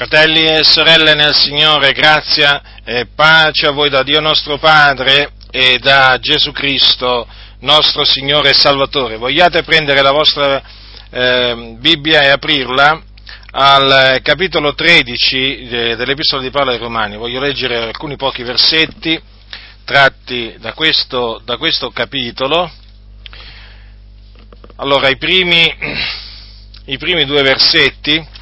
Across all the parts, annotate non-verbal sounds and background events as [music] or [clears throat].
Fratelli e sorelle nel Signore, grazia e pace a voi da Dio nostro Padre e da Gesù Cristo, nostro Signore e Salvatore. Vogliate prendere la vostra eh, Bibbia e aprirla al capitolo 13 dell'Epistola di Paolo ai Romani. Voglio leggere alcuni pochi versetti tratti da questo, da questo capitolo. Allora, i primi, [clears throat] i primi due versetti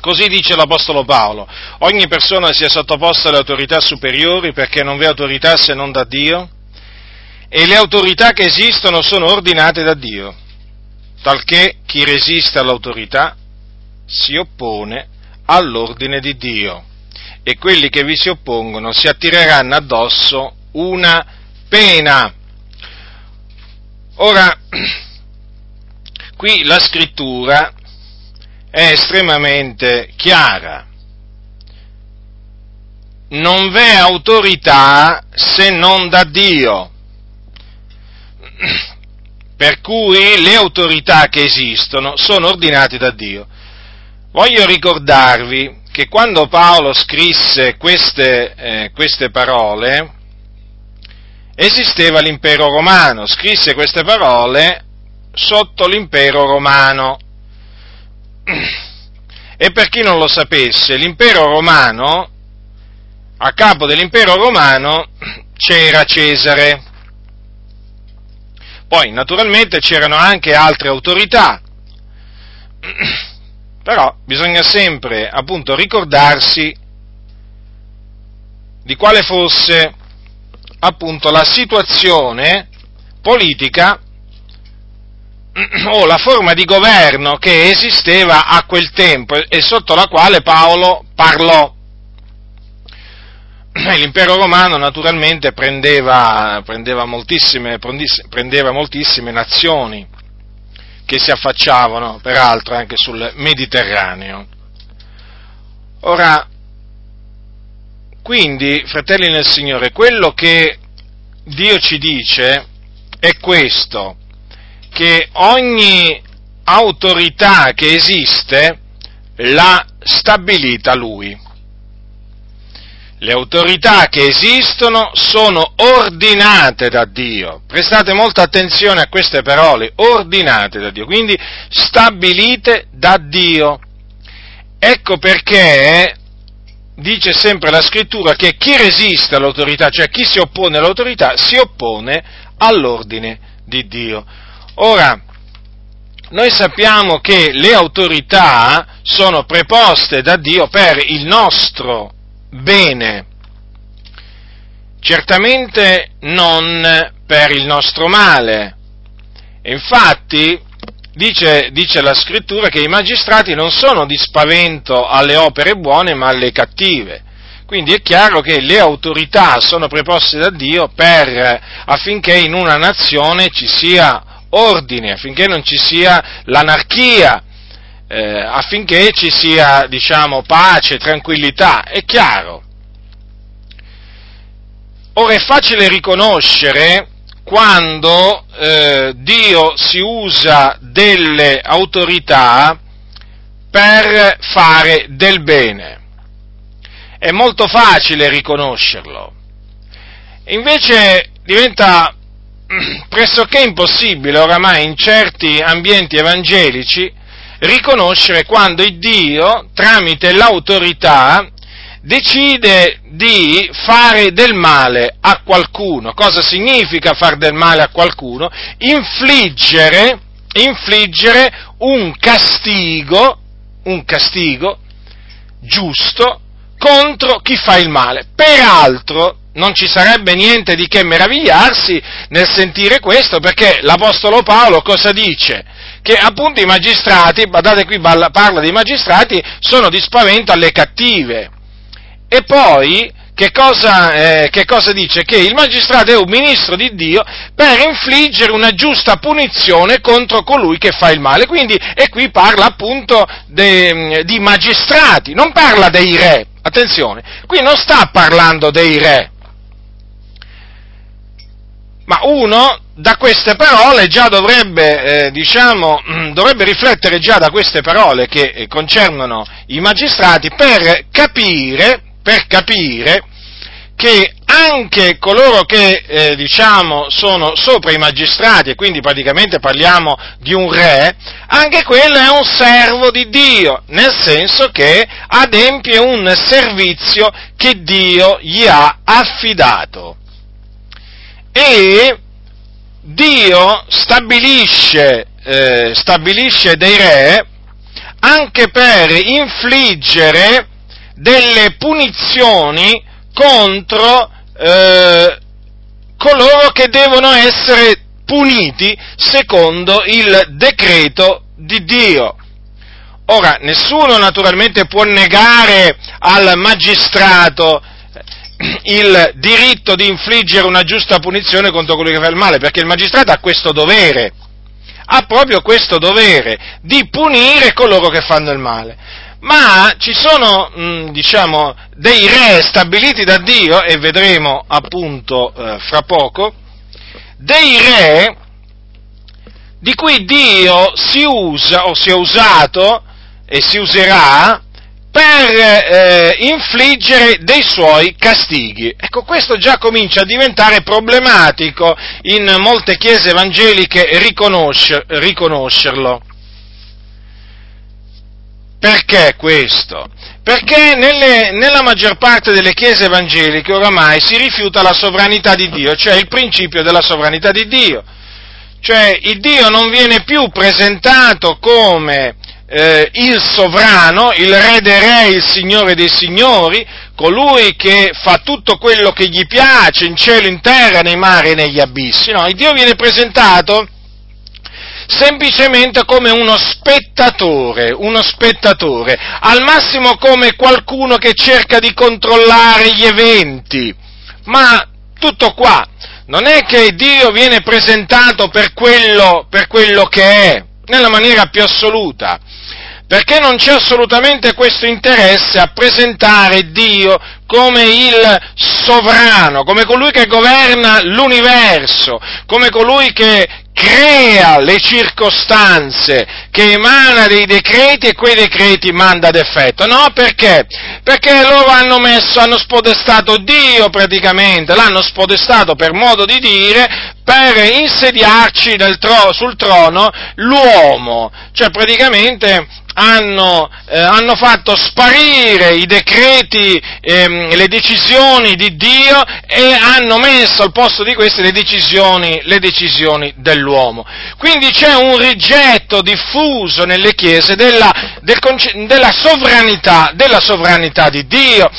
Così dice l'Apostolo Paolo, ogni persona sia sottoposta alle autorità superiori perché non v'è autorità se non da Dio e le autorità che esistono sono ordinate da Dio, talché chi resiste all'autorità si oppone all'ordine di Dio e quelli che vi si oppongono si attireranno addosso una pena. Ora, [clears throat] qui la scrittura è estremamente chiara. Non v'è autorità se non da Dio. Per cui le autorità che esistono sono ordinate da Dio. Voglio ricordarvi che quando Paolo scrisse queste, eh, queste parole, esisteva l'impero romano, scrisse queste parole sotto l'impero romano. E per chi non lo sapesse, l'impero romano, a capo dell'impero romano c'era Cesare. Poi naturalmente c'erano anche altre autorità, però bisogna sempre appunto ricordarsi di quale fosse appunto la situazione politica o [clears throat] la forma di governo che esisteva a quel tempo e sotto la quale Paolo parlò. [clears throat] L'impero romano naturalmente prendeva, prendeva, moltissime, prendeva moltissime nazioni che si affacciavano, peraltro, anche sul Mediterraneo. Ora, quindi, fratelli nel Signore, quello che Dio ci dice è questo, che ogni autorità che esiste l'ha stabilita lui. Le autorità che esistono sono ordinate da Dio. Prestate molta attenzione a queste parole, ordinate da Dio, quindi stabilite da Dio. Ecco perché dice sempre la scrittura che chi resiste all'autorità, cioè chi si oppone all'autorità, si oppone all'ordine di Dio. Ora, noi sappiamo che le autorità sono preposte da Dio per il nostro bene, certamente non per il nostro male. Infatti, dice, dice, la scrittura che i magistrati non sono di spavento alle opere buone ma alle cattive. Quindi è chiaro che le autorità sono preposte da Dio per, affinché in una nazione ci sia ordine, affinché non ci sia l'anarchia, eh, affinché ci sia, diciamo, pace, tranquillità, è chiaro. Ora è facile riconoscere quando eh, Dio si usa delle autorità per fare del bene. È molto facile riconoscerlo. Invece diventa pressoché impossibile oramai in certi ambienti evangelici riconoscere quando il Dio, tramite l'autorità, decide di fare del male a qualcuno. Cosa significa fare del male a qualcuno? Infliggere, infliggere un castigo, un castigo giusto contro chi fa il male. Peraltro, non ci sarebbe niente di che meravigliarsi nel sentire questo, perché l'Apostolo Paolo cosa dice? Che appunto i magistrati, guardate qui parla dei magistrati, sono di spavento alle cattive. E poi, che cosa, eh, che cosa, dice? Che il magistrato è un ministro di Dio per infliggere una giusta punizione contro colui che fa il male. Quindi, e qui parla appunto de, di magistrati, non parla dei re. Attenzione, qui non sta parlando dei re, ma uno da queste parole già dovrebbe, eh, diciamo, dovrebbe riflettere già da queste parole che eh, concernono i magistrati per capire, per capire che anche coloro che eh, diciamo sono sopra i magistrati e quindi praticamente parliamo di un re, anche quello è un servo di Dio, nel senso che adempie un servizio che Dio gli ha affidato. E Dio stabilisce, eh, stabilisce dei re anche per infliggere delle punizioni contro eh, coloro che devono essere puniti secondo il decreto di Dio. Ora, nessuno naturalmente può negare al magistrato il diritto di infliggere una giusta punizione contro colui che fa il male, perché il magistrato ha questo dovere, ha proprio questo dovere di punire coloro che fanno il male. Ma ci sono, mh, mm, diciamo, dei re stabiliti da Dio, e vedremo appunto eh, fra poco, dei re di cui Dio si usa o si è usato e si userà per eh, infliggere dei suoi castighi. Ecco, questo già comincia a diventare problematico in molte chiese evangeliche riconoscer, riconoscerlo. Perché questo? Perché nelle, nella maggior parte delle chiese evangeliche oramai si rifiuta la sovranità di Dio, cioè il principio della sovranità di Dio. Cioè il Dio non viene più presentato come eh, il sovrano, il re dei re, il signore dei signori, colui che fa tutto quello che gli piace in cielo, in terra, nei mari e negli abissi. No, il Dio viene presentato semplicemente come uno spettatore, uno spettatore, al massimo come qualcuno che cerca di controllare gli eventi. Ma tutto qua, non è che Dio viene presentato per quello, per quello che è, nella maniera più assoluta. Perché non c'è assolutamente questo interesse a presentare Dio come il sovrano, come colui che governa l'universo, come colui che crea le circostanze, che emana dei decreti e quei decreti manda ad effetto. No, perché? Perché loro hanno messo, hanno spodestato Dio praticamente, l'hanno spodestato per modo di dire, per insediarci tro- sul trono l'uomo, cioè praticamente hanno, eh, hanno, fatto sparire i decreti, ehm, le decisioni di Dio e hanno messo al posto di queste le decisioni, le decisioni dell'uomo. Quindi c'è un rigetto diffuso nelle chiese della, del, della, sovranità, della sovranità di Dio,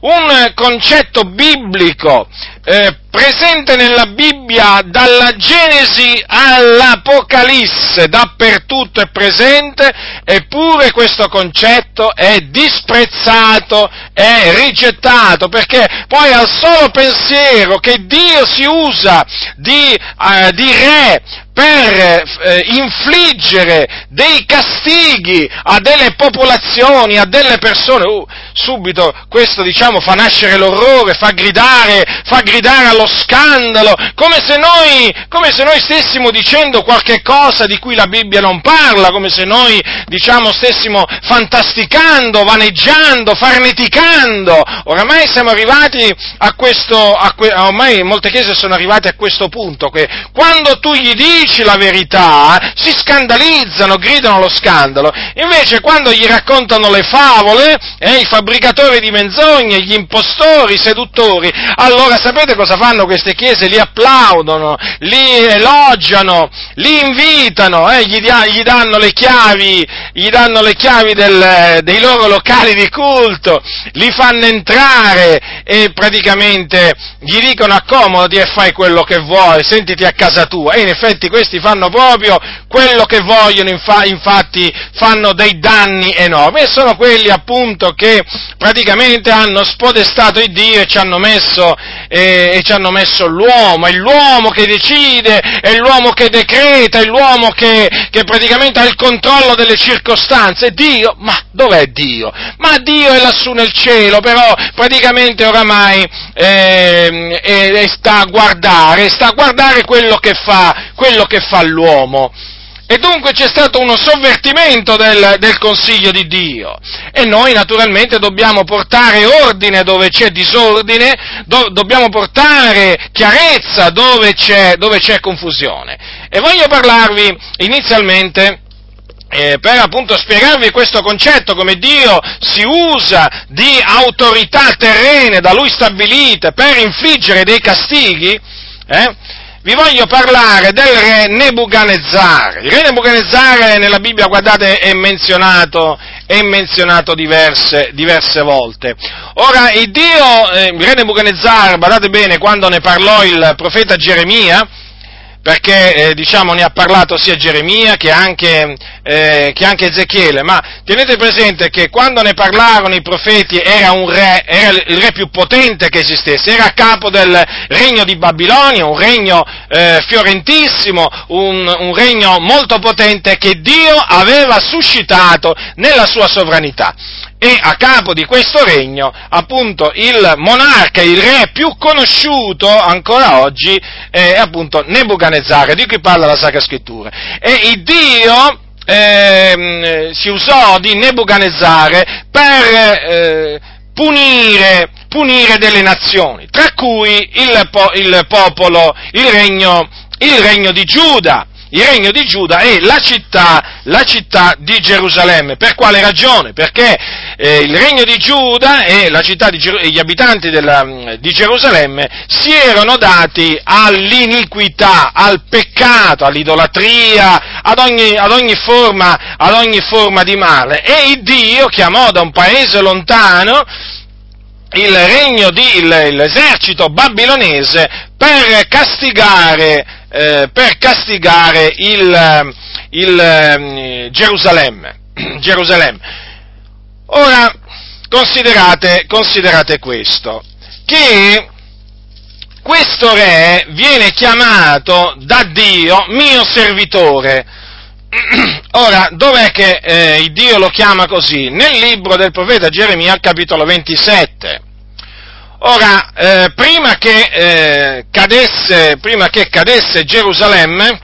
un concetto biblico eh, presente nella Bibbia dalla Genesi all'Apocalisse, dappertutto è presente, eppure questo concetto è disprezzato, è rigettato, perché poi al solo pensiero che Dio si usa di, eh, di re per eh, infliggere dei castighi a delle popolazioni, a delle persone, uh, subito questo diciamo fa nascere l'orrore, fa gridare, fa gridare allo scandalo, come se, noi, come se noi stessimo dicendo qualche cosa di cui la Bibbia non parla, come se noi diciamo stessimo fantasticando, vaneggiando, farneticando. Oramai siamo arrivati a questo, a que, ormai molte chiese sono arrivate a questo punto, che quando tu gli dici la verità, si scandalizzano, gridano lo scandalo. Invece quando gli raccontano le favole, eh, i fabbricatori di menzogne, gli impostori, i seduttori, allora sapete cosa fanno queste chiese? Li applaudono, li elogiano, li invitano, eh, gli, gli, danno le chiavi, danno le chiavi del, dei loro locali di culto, li fanno entrare e praticamente gli dicono accomodati e fai quello che vuoi, sentiti a casa tua. E in effetti questi fanno proprio quello che vogliono, infatti fanno dei danni enormi e sono quelli appunto che praticamente hanno spodestato il Dio e ci hanno messo, eh, e ci hanno messo l'uomo, è l'uomo che decide, è l'uomo che decreta, è l'uomo che, che praticamente ha il controllo delle circostanze. Dio, ma dov'è Dio? Ma Dio è lassù nel cielo, però praticamente oramai eh, sta a guardare, sta a guardare quello che fa, quello che fa l'uomo. E dunque c'è stato uno sovvertimento del, del, consiglio di Dio. E noi naturalmente dobbiamo portare ordine dove c'è disordine, do, dobbiamo portare chiarezza dove c'è, dove c'è confusione. E voglio parlarvi inizialmente eh, per appunto spiegarvi questo concetto, come Dio si usa di autorità terrene da Lui stabilite per infliggere dei castighi, eh, vi voglio parlare del re Nebuchadnezzar. Il re Nebuchadnezzar nella Bibbia, guardate, è menzionato, è menzionato diverse, diverse volte. Ora, il Dio, eh, il re Nebuchadnezzar, guardate bene, quando ne parlò il profeta Geremia, perché eh, diciamo, ne ha parlato sia Geremia che anche, eh, che anche, Ezechiele, ma tenete presente che quando ne parlarono i profeti era un re, era il re più potente che esistesse, era a capo del regno di Babilonia, un regno eh, fiorentissimo, un, un regno molto potente che Dio aveva suscitato nella sua sovranità e a capo di questo regno, appunto, il monarca, il re più conosciuto ancora oggi è appunto Nebuchadnezzar, di cui parla la Sacra Scrittura. E il Dio eh, si usò di Nebuchadnezzar per eh, punire, punire, delle nazioni, tra cui il, il popolo, il regno, il regno di Giuda il regno di Giuda e la città, la città di Gerusalemme. Per quale ragione? Perché eh, il regno di Giuda e di Ger- gli abitanti della, di Gerusalemme si erano dati all'iniquità, al peccato, all'idolatria, ad ogni, ad ogni, forma, ad ogni forma di male. E il Dio chiamò da un paese lontano il regno di, il, l'esercito babilonese per castigare eh, per castigare il, il eh, Gerusalemme. [clears throat] Gerusalemme. Ora, considerate, considerate questo, che questo re viene chiamato da Dio mio servitore. [clears throat] Ora, dov'è che eh, Dio lo chiama così? Nel libro del profeta Geremia, capitolo 27. Ora, eh, prima, che, eh, cadesse, prima, che, cadesse, Gerusalemme,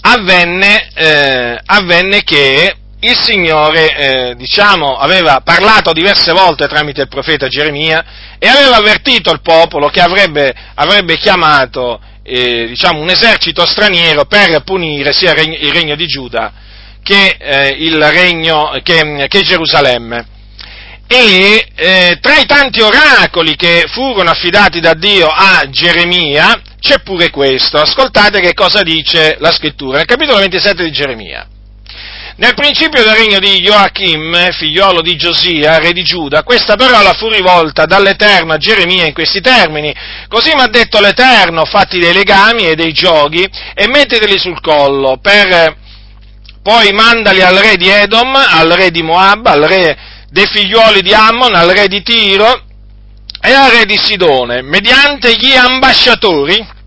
avvenne, eh, avvenne che il Signore, eh, diciamo, aveva parlato diverse volte tramite il profeta Geremia e aveva avvertito il popolo che avrebbe, avrebbe chiamato, eh, diciamo, un esercito straniero per punire sia il regno di Giuda che, eh, regno, che, che Gerusalemme e eh, tra i tanti oracoli che furono affidati da Dio a Geremia c'è pure questo. Ascoltate che cosa dice la scrittura nel capitolo 27 di Geremia. Nel principio del regno di Joachim, figliolo di Giosia, re di Giuda, questa parola fu rivolta dall'Eterno a Geremia in questi termini. Così mi ha detto l'Eterno, fatti dei legami e dei giochi e metteteli sul collo, per, poi mandali al re di Edom, al re di Moab, al re dei figliuoli di Ammon al re di Tiro e al re di Sidone, mediante gli ambasciatori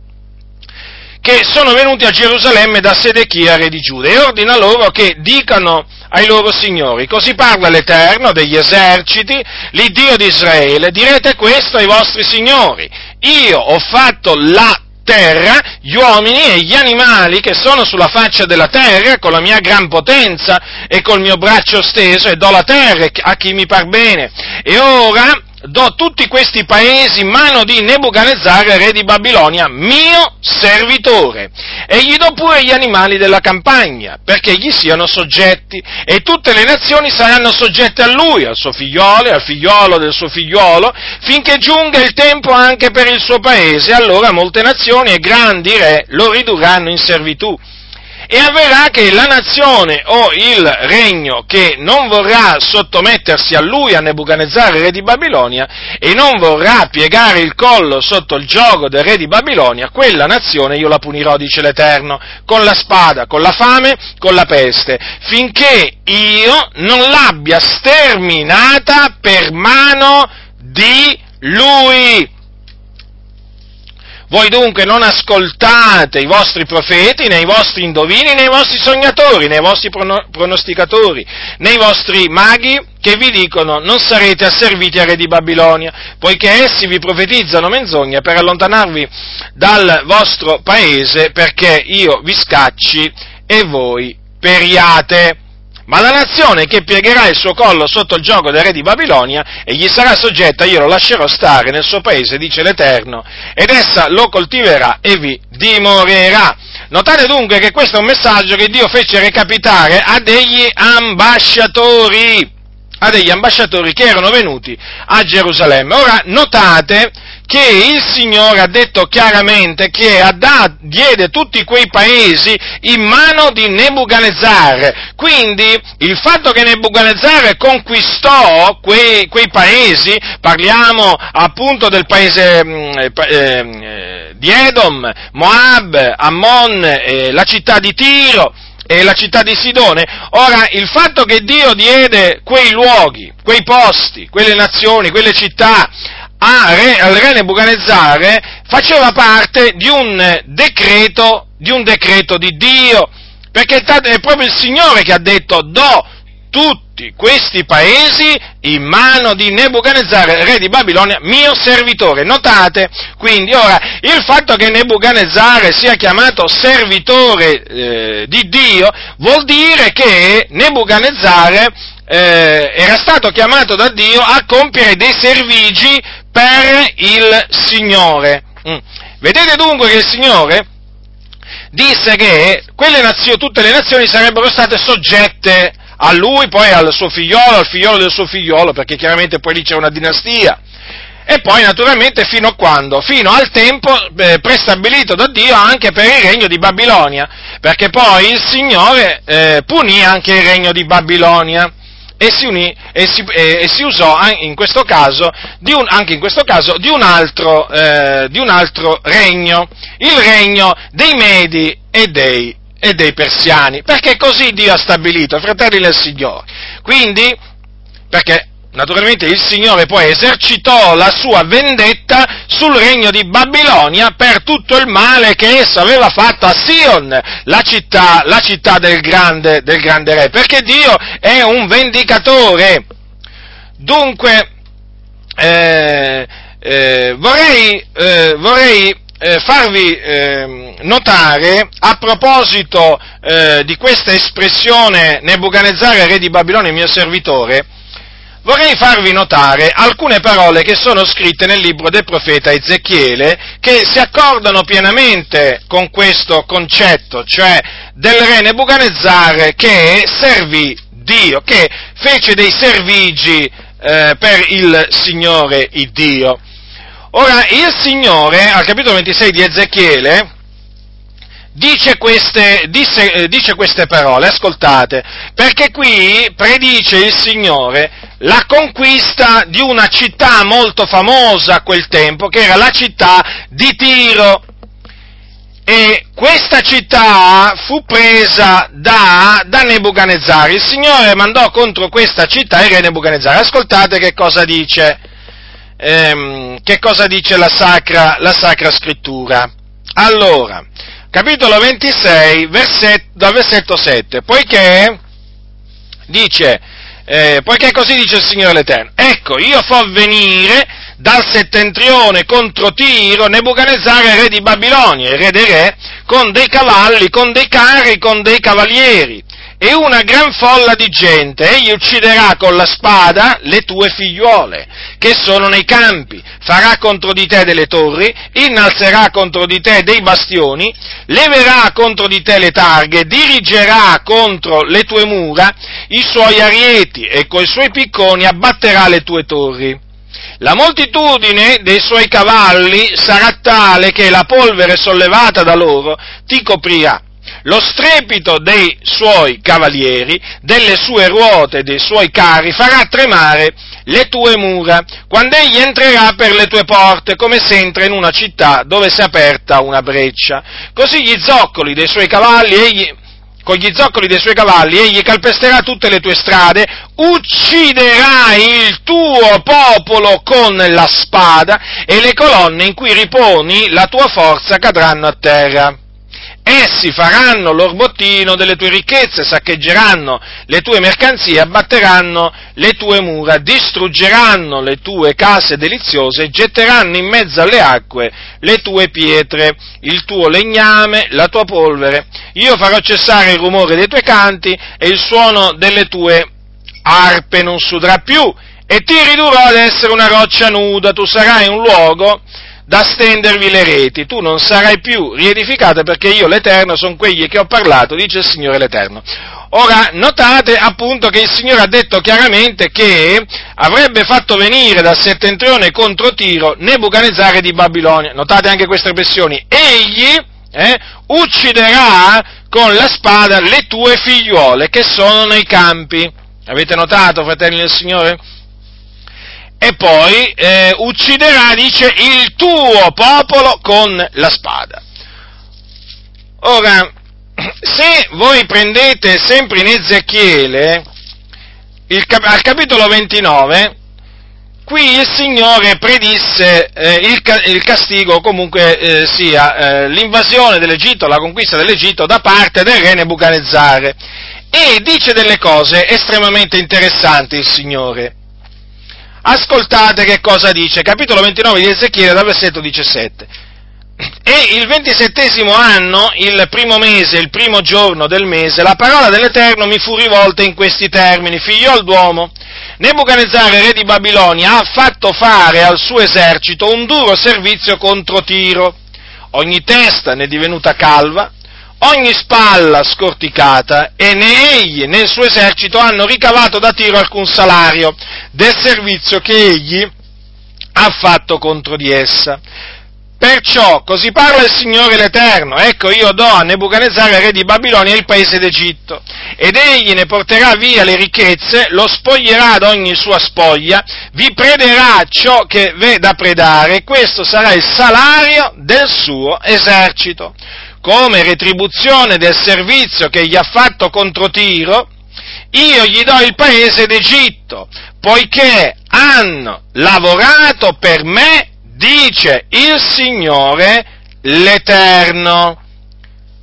che sono venuti a Gerusalemme da Sedechia, re di Giuda, e ordina loro che dicano ai loro signori, così parla l'Eterno degli eserciti, l'Iddio di Israele, direte questo ai vostri signori, io ho fatto la terra, gli uomini e gli animali che sono sulla faccia della terra con la mia gran potenza e col mio braccio steso e do la terra a chi mi par bene. E ora do tutti questi paesi in mano di Nebuchadnezzar, re di Babilonia, mio servitore, e gli do pure gli animali della campagna, perché gli siano soggetti, e tutte le nazioni saranno soggette a lui, al suo figliolo e al figliolo del suo figliolo, finché giunga il tempo anche per il suo paese, allora molte nazioni e grandi re lo ridurranno in servitù e avverrà che la nazione o il regno che non vorrà sottomettersi a lui, a Nebuchadnezzar, re di Babilonia, e non vorrà piegare il collo sotto il gioco del re di Babilonia, quella nazione io la punirò, dice l'Eterno, con la spada, con la fame, con la peste, finché io non l'abbia sterminata per mano di lui. Voi dunque non ascoltate i vostri profeti, né i vostri indovini, né i vostri sognatori, né i vostri pronosticatori, né i vostri maghi che vi dicono non sarete asserviti al re di Babilonia, poiché essi vi profetizzano menzogne per allontanarvi dal vostro paese perché io vi scacci e voi periate. Ma la nazione che piegherà il suo collo sotto il gioco del re di Babilonia e gli sarà soggetta, io lo lascerò stare nel suo paese, dice l'Eterno, ed essa lo coltiverà e vi dimorerà. Notate dunque che questo è un messaggio che Dio fece recapitare a degli ambasciatori, a degli ambasciatori che erano venuti a Gerusalemme. Ora notate che il Signore ha detto chiaramente che Adad diede tutti quei paesi in mano di Nebuchadnezzar. Quindi il fatto che Nebuchadnezzar conquistò quei, quei paesi, parliamo appunto del paese mm, eh, eh, di Edom, Moab, Ammon, eh, la città di Tiro, e la città di Sidone. Ora, il fatto che Dio diede quei luoghi, quei posti, quelle nazioni, quelle città re, al re Nebuchadnezzar faceva parte di un decreto, di un decreto di Dio, perché è proprio il Signore che ha detto do tutti questi paesi in mano di Nebuchadnezzar, re di Babilonia, mio servitore. Notate, quindi, ora, il fatto che Nebuchadnezzar sia chiamato servitore eh, di Dio vuol dire che Nebuchadnezzar eh, era stato chiamato da Dio a compiere dei servigi per il Signore. Mm. Vedete dunque che il Signore disse che nazioni, tutte le nazioni sarebbero state soggette a lui, poi al suo figliolo, al figliolo del suo figliolo, perché chiaramente poi lì c'è una dinastia. E poi naturalmente fino a quando? Fino al tempo eh, prestabilito da Dio anche per il regno di Babilonia, perché poi il Signore eh, punì anche il regno di Babilonia e si, unì, e si, e si usò in caso, un, anche in questo caso di un, altro, eh, di un altro regno, il regno dei Medi e dei, e dei Persiani, perché così Dio ha stabilito, fratelli del Signore. Quindi, perché Naturalmente il Signore poi esercitò la sua vendetta sul regno di Babilonia per tutto il male che esso aveva fatto a Sion, la città, la città del, grande, del grande re, perché Dio è un vendicatore. Dunque, eh, eh, vorrei, eh, vorrei eh, farvi eh, notare, a proposito eh, di questa espressione Nebuchadnezzar, re di Babilonia, mio servitore, vorrei farvi notare alcune parole che sono scritte nel libro del profeta Ezechiele che si accordano pienamente con questo concetto, cioè del re Nebuchadnezzar che servì Dio, che fece dei servigi eh, per il Signore il Dio. Ora, il Signore, al capitolo 26 di Ezechiele, dice queste, dice, eh, dice queste parole, ascoltate, perché qui predice il Signore la conquista di una città molto famosa a quel tempo, che era la città di Tiro. E questa città fu presa da, da Nebuchadnezzar. Il Signore mandò contro questa città il re Nebuchadnezzar. Ascoltate che cosa dice, ehm, che cosa dice la, sacra, la Sacra Scrittura. Allora, capitolo 26, versetto, dal versetto 7, poiché dice, eh, poiché così dice il Signore l'Eterno, ecco, io fo venire dal settentrione contro Tiro Nebuchadnezzar, re di Babilonia, il re dei re, con dei cavalli, con dei carri, con dei cavalieri, e una gran folla di gente, egli ucciderà con la spada le tue figliuole, che sono nei campi, farà contro di te delle torri, innalzerà contro di te dei bastioni, leverà contro di te le targhe, dirigerà contro le tue mura i suoi arieti e coi suoi picconi abbatterà le tue torri. La moltitudine dei suoi cavalli sarà tale che la polvere sollevata da loro ti coprirà lo strepito dei suoi cavalieri, delle sue ruote, dei suoi carri farà tremare le tue mura, quando egli entrerà per le tue porte, come se entra in una città dove si è aperta una breccia. Così gli zoccoli dei suoi cavalli, egli, con gli zoccoli dei suoi cavalli, egli calpesterà tutte le tue strade, ucciderà il tuo popolo con la spada e le colonne in cui riponi la tua forza cadranno a terra. Essi faranno l'orbottino delle tue ricchezze, saccheggeranno le tue mercanzie, abbatteranno le tue mura, distruggeranno le tue case deliziose, getteranno in mezzo alle acque le tue pietre, il tuo legname, la tua polvere. Io farò cessare il rumore dei tuoi canti e il suono delle tue arpe non sudrà più e ti ridurrò ad essere una roccia nuda, tu sarai un luogo da stendervi le reti, tu non sarai più riedificata perché io l'Eterno sono quelli che ho parlato, dice il Signore l'Eterno. Ora, notate appunto che il Signore ha detto chiaramente che avrebbe fatto venire dal settentrione contro Tiro Nebuchadnezzare di Babilonia. Notate anche queste espressioni. Egli eh, ucciderà con la spada le tue figliuole che sono nei campi. Avete notato, fratelli del Signore? E poi eh, ucciderà, dice, il tuo popolo con la spada. Ora, se voi prendete sempre in Ezechiele, il, al capitolo 29, qui il Signore predisse eh, il, il, castigo, comunque eh, sia eh, l'invasione dell'Egitto, la conquista dell'Egitto da parte del re Nebuchadnezzare. E dice delle cose estremamente interessanti il Signore. Ascoltate che cosa dice, capitolo 29 di Ezechiele dal versetto 17. E il ventisettesimo anno, il primo mese, il primo giorno del mese, la parola dell'Eterno mi fu rivolta in questi termini, figliol d'uomo, Nebuchadnezzare, re di Babilonia, ha fatto fare al suo esercito un duro servizio contro Tiro. Ogni testa ne è divenuta calva, ogni spalla scorticata e né egli né il suo esercito hanno ricavato da Tiro alcun salario del servizio che egli ha fatto contro di essa. Perciò, così parla il Signore l'Eterno, ecco io do a Nebuchadnezzar, re di Babilonia, il paese d'Egitto, ed egli ne porterà via le ricchezze, lo spoglierà ad ogni sua spoglia, vi prederà ciò che v'è da predare, questo sarà il salario del suo esercito come retribuzione del servizio che gli ha fatto contro Tiro, io gli do il paese d'Egitto, poiché hanno lavorato per me, dice il Signore l'Eterno.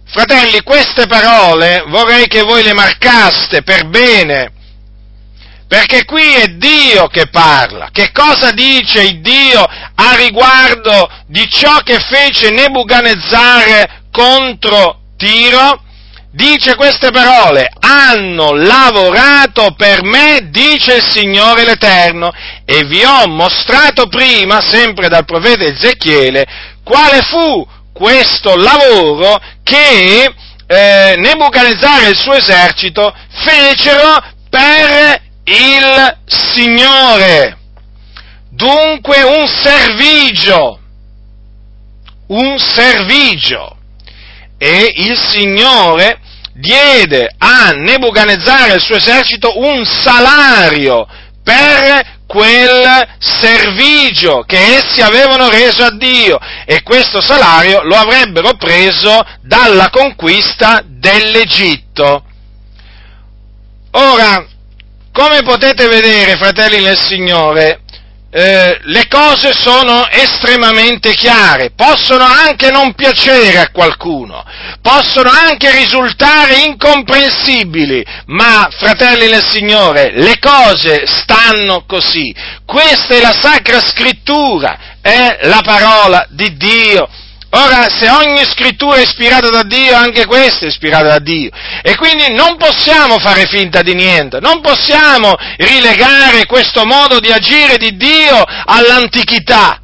Fratelli, queste parole vorrei che voi le marcaste per bene, perché qui è Dio che parla. Che cosa dice il Dio a riguardo di ciò che fece Nebuchadnezzar contro Tiro, dice queste parole, hanno lavorato per me, dice il Signore l'Eterno, e vi ho mostrato prima, sempre dal profeta Ezechiele, quale fu questo lavoro che eh, Nebuchadnezzar e il suo esercito fecero per il Signore. Dunque un servigio, un servigio e il Signore diede a Nebuchadnezzar e al suo esercito un salario per quel servigio che essi avevano reso a Dio e questo salario lo avrebbero preso dalla conquista dell'Egitto. Ora, come potete vedere, fratelli nel Signore, eh, le cose sono estremamente chiare, possono anche non piacere a qualcuno, possono anche risultare incomprensibili, ma fratelli del Signore, le cose stanno così. Questa è la Sacra Scrittura, è la parola di Dio Ora, se ogni scrittura è ispirata da Dio, anche questa è ispirata da Dio. E quindi non possiamo fare finta di niente, non possiamo rilegare questo modo di agire di Dio all'antichità.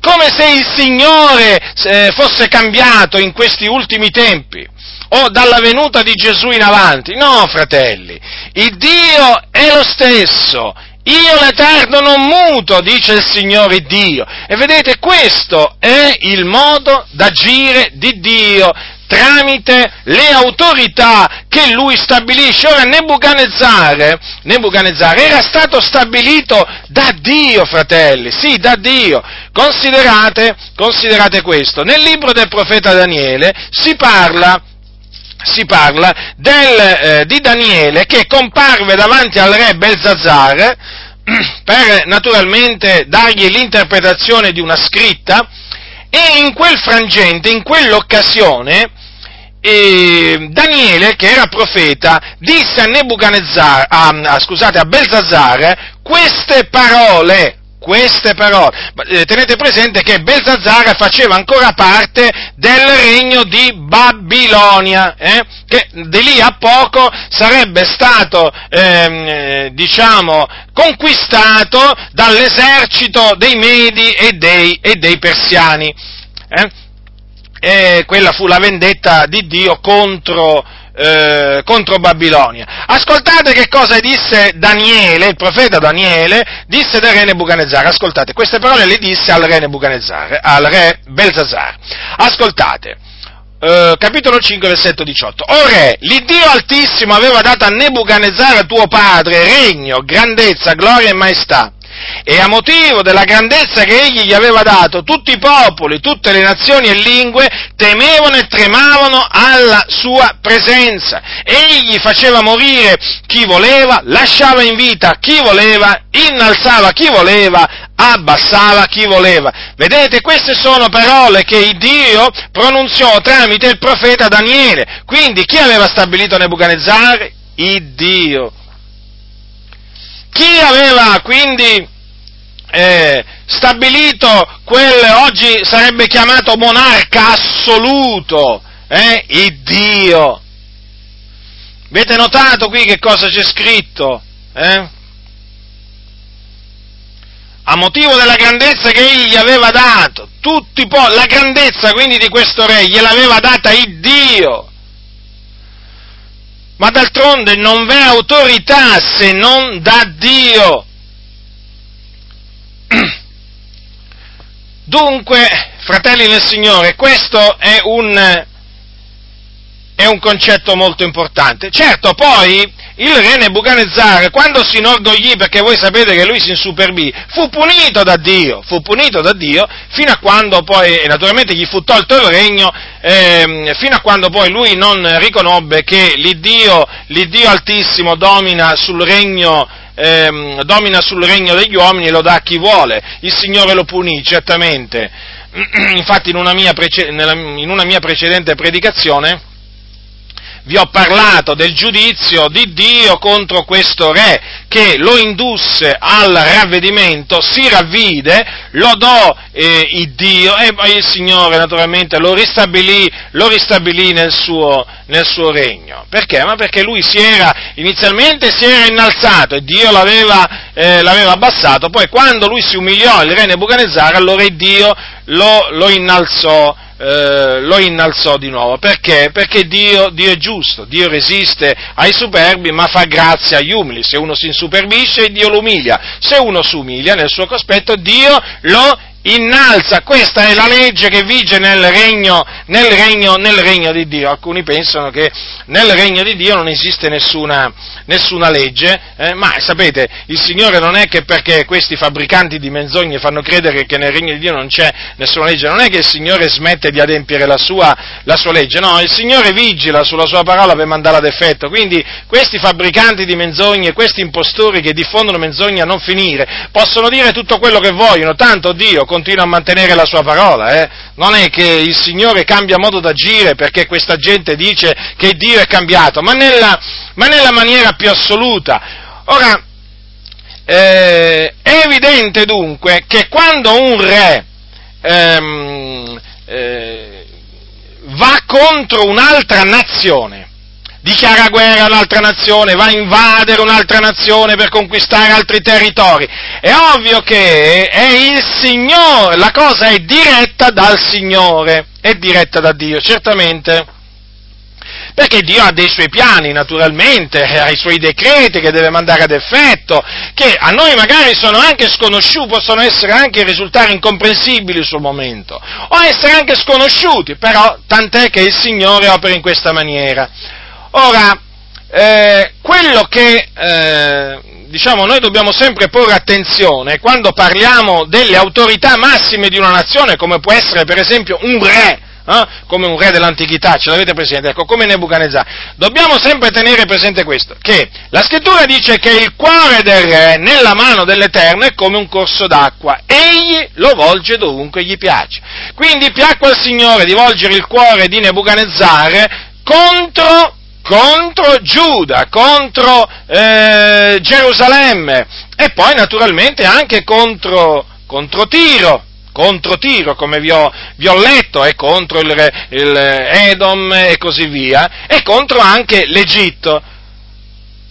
Come se il Signore eh, fosse cambiato in questi ultimi tempi o dalla venuta di Gesù in avanti. No, fratelli, il Dio è lo stesso, io l'Eterno non muto, dice il Signore Dio. E vedete, questo è il modo d'agire di Dio. tramite le autorità che lui stabilisce. Ora Nebuchadnezzar, Nebuchadnezzar era stato stabilito da Dio, fratelli, sì, da Dio. Considerate, considerate questo, nel libro del profeta Daniele si parla si parla del, eh, di Daniele che comparve davanti al re Belzazzar [clears throat] per naturalmente dargli l'interpretazione di una scritta e in quel frangente, in quell'occasione, eh, Daniele, che era profeta, disse a Nebuchadnezzar, a, a, scusate, a Belzazzar queste parole, queste parole. Eh, tenete presente che Belzazzar faceva ancora parte del regno di Babilonia, eh, che di lì a poco sarebbe stato, ehm, eh, diciamo, conquistato dall'esercito dei Medi e dei, e dei Persiani. Eh. E quella fu la vendetta di Dio contro, eh, contro Babilonia. Ascoltate che cosa disse Daniele, il profeta Daniele, disse del re Nebuchadnezzar. Ascoltate, queste parole le disse al re Nebuchadnezzar, al re Belzazar. Ascoltate. Uh, capitolo 5, versetto 18. O re, l'Iddio Altissimo aveva dato a Nebuchadnezzar tuo padre regno, grandezza, gloria e maestà e a motivo della grandezza che egli gli aveva dato, tutti i popoli, tutte le nazioni e lingue temevano e tremavano alla sua presenza. Egli faceva morire chi voleva, lasciava in vita chi voleva, innalzava chi voleva, abbassava chi voleva. Vedete, queste sono parole che Dio pronunziò tramite il profeta Daniele. Quindi chi aveva stabilito Nebuchadnezzar? Il Dio. Chi aveva quindi eh, stabilito quel oggi sarebbe chiamato monarca assoluto, eh, il Dio. Avete notato qui che cosa c'è scritto? Eh? A motivo della grandezza che egli gli aveva dato, tutti po- la grandezza quindi di questo re gliel'aveva data il Dio. Ma d'altronde non v'è autorità se non da Dio. [clears throat] Dunque, fratelli del Signore, questo è un, è un concetto molto importante. Certo, poi il re Nebuchadnezzar, quando si inorgoglì, perché voi sapete che lui si insuperbì, fu punito da Dio, fu punito da Dio, fino a quando poi, naturalmente gli fu tolto il regno, eh, fino a quando poi lui non riconobbe che l'Iddio, l'Iddio Altissimo domina sul regno ehm, domina sul regno degli uomini e lo dà a chi vuole. Il Signore lo punì, certamente. [clears throat] Infatti in una mia, prece- nella, in una mia precedente predicazione vi ho parlato del giudizio di Dio contro questo re che lo indusse al ravvedimento, si ravvide, lodò eh, il Dio e poi il Signore naturalmente lo ristabilì, lo ristabilì nel, suo, nel, suo, regno. Perché? Ma perché lui si era, inizialmente si era innalzato e Dio l'aveva, eh, l'aveva abbassato, poi quando lui si umiliò, il re Nebuchadnezzar, allora Dio lo, lo innalzò eh, lo innalzò di nuovo. Perché? Perché Dio, Dio, è giusto, Dio resiste ai superbi ma fa grazia agli umili. Se uno si insuperbisce, Dio lo umilia. Se uno si umilia nel suo cospetto, Dio lo innalza. Questa è la legge che vige nel regno, nel regno, nel regno di Dio. Alcuni pensano che nel regno di Dio non esiste nessuna, nessuna legge, eh, ma sapete, il Signore non è che perché questi fabbricanti di menzogne fanno credere che nel regno di Dio non c'è nessuna legge, non è che il Signore smette di adempiere la sua, la sua legge, no, il Signore vigila sulla sua parola per mandarla ad effetto, quindi questi fabbricanti di menzogne, questi impostori che diffondono menzogne a non finire, possono dire tutto quello che vogliono, tanto Dio continua a mantenere la sua parola, eh? non è che il Signore cambia modo d'agire perché questa gente dice che Dio è cambiato, ma nella, ma nella maniera più assoluta. Ora, eh, è evidente dunque che quando un re ehm, eh, va contro un'altra nazione, dichiara guerra a un'altra nazione, va a invadere un'altra nazione per conquistare altri territori. È ovvio che è il Signore, la cosa è diretta dal Signore, è diretta da Dio, certamente. perché Dio ha dei suoi piani, naturalmente, ha i suoi decreti che deve mandare ad effetto, che a noi magari sono anche sconosciuti, possono essere anche risultare incomprensibili sul momento, o essere anche sconosciuti, però tant'è che il Signore opera in questa maniera. Ora, eh, quello che eh, diciamo, noi dobbiamo sempre porre attenzione quando parliamo delle autorità massime di una nazione, come può essere per esempio un re, eh? come un re dell'antichità, ce l'avete presente? Ecco, come Nebuchadnezzar. Dobbiamo sempre tenere presente questo, che la scrittura dice che il cuore del re nella mano dell'Eterno è come un corso d'acqua, egli lo volge dovunque gli piace. Quindi piacque al Signore di volgere il cuore di Nebuchadnezzar contro contro Giuda, contro eh, Gerusalemme e poi naturalmente anche contro, contro Tiro, contro Tiro, come vi ho, vi ho letto, e contro il, il, Edom e così via, e contro anche l'Egitto.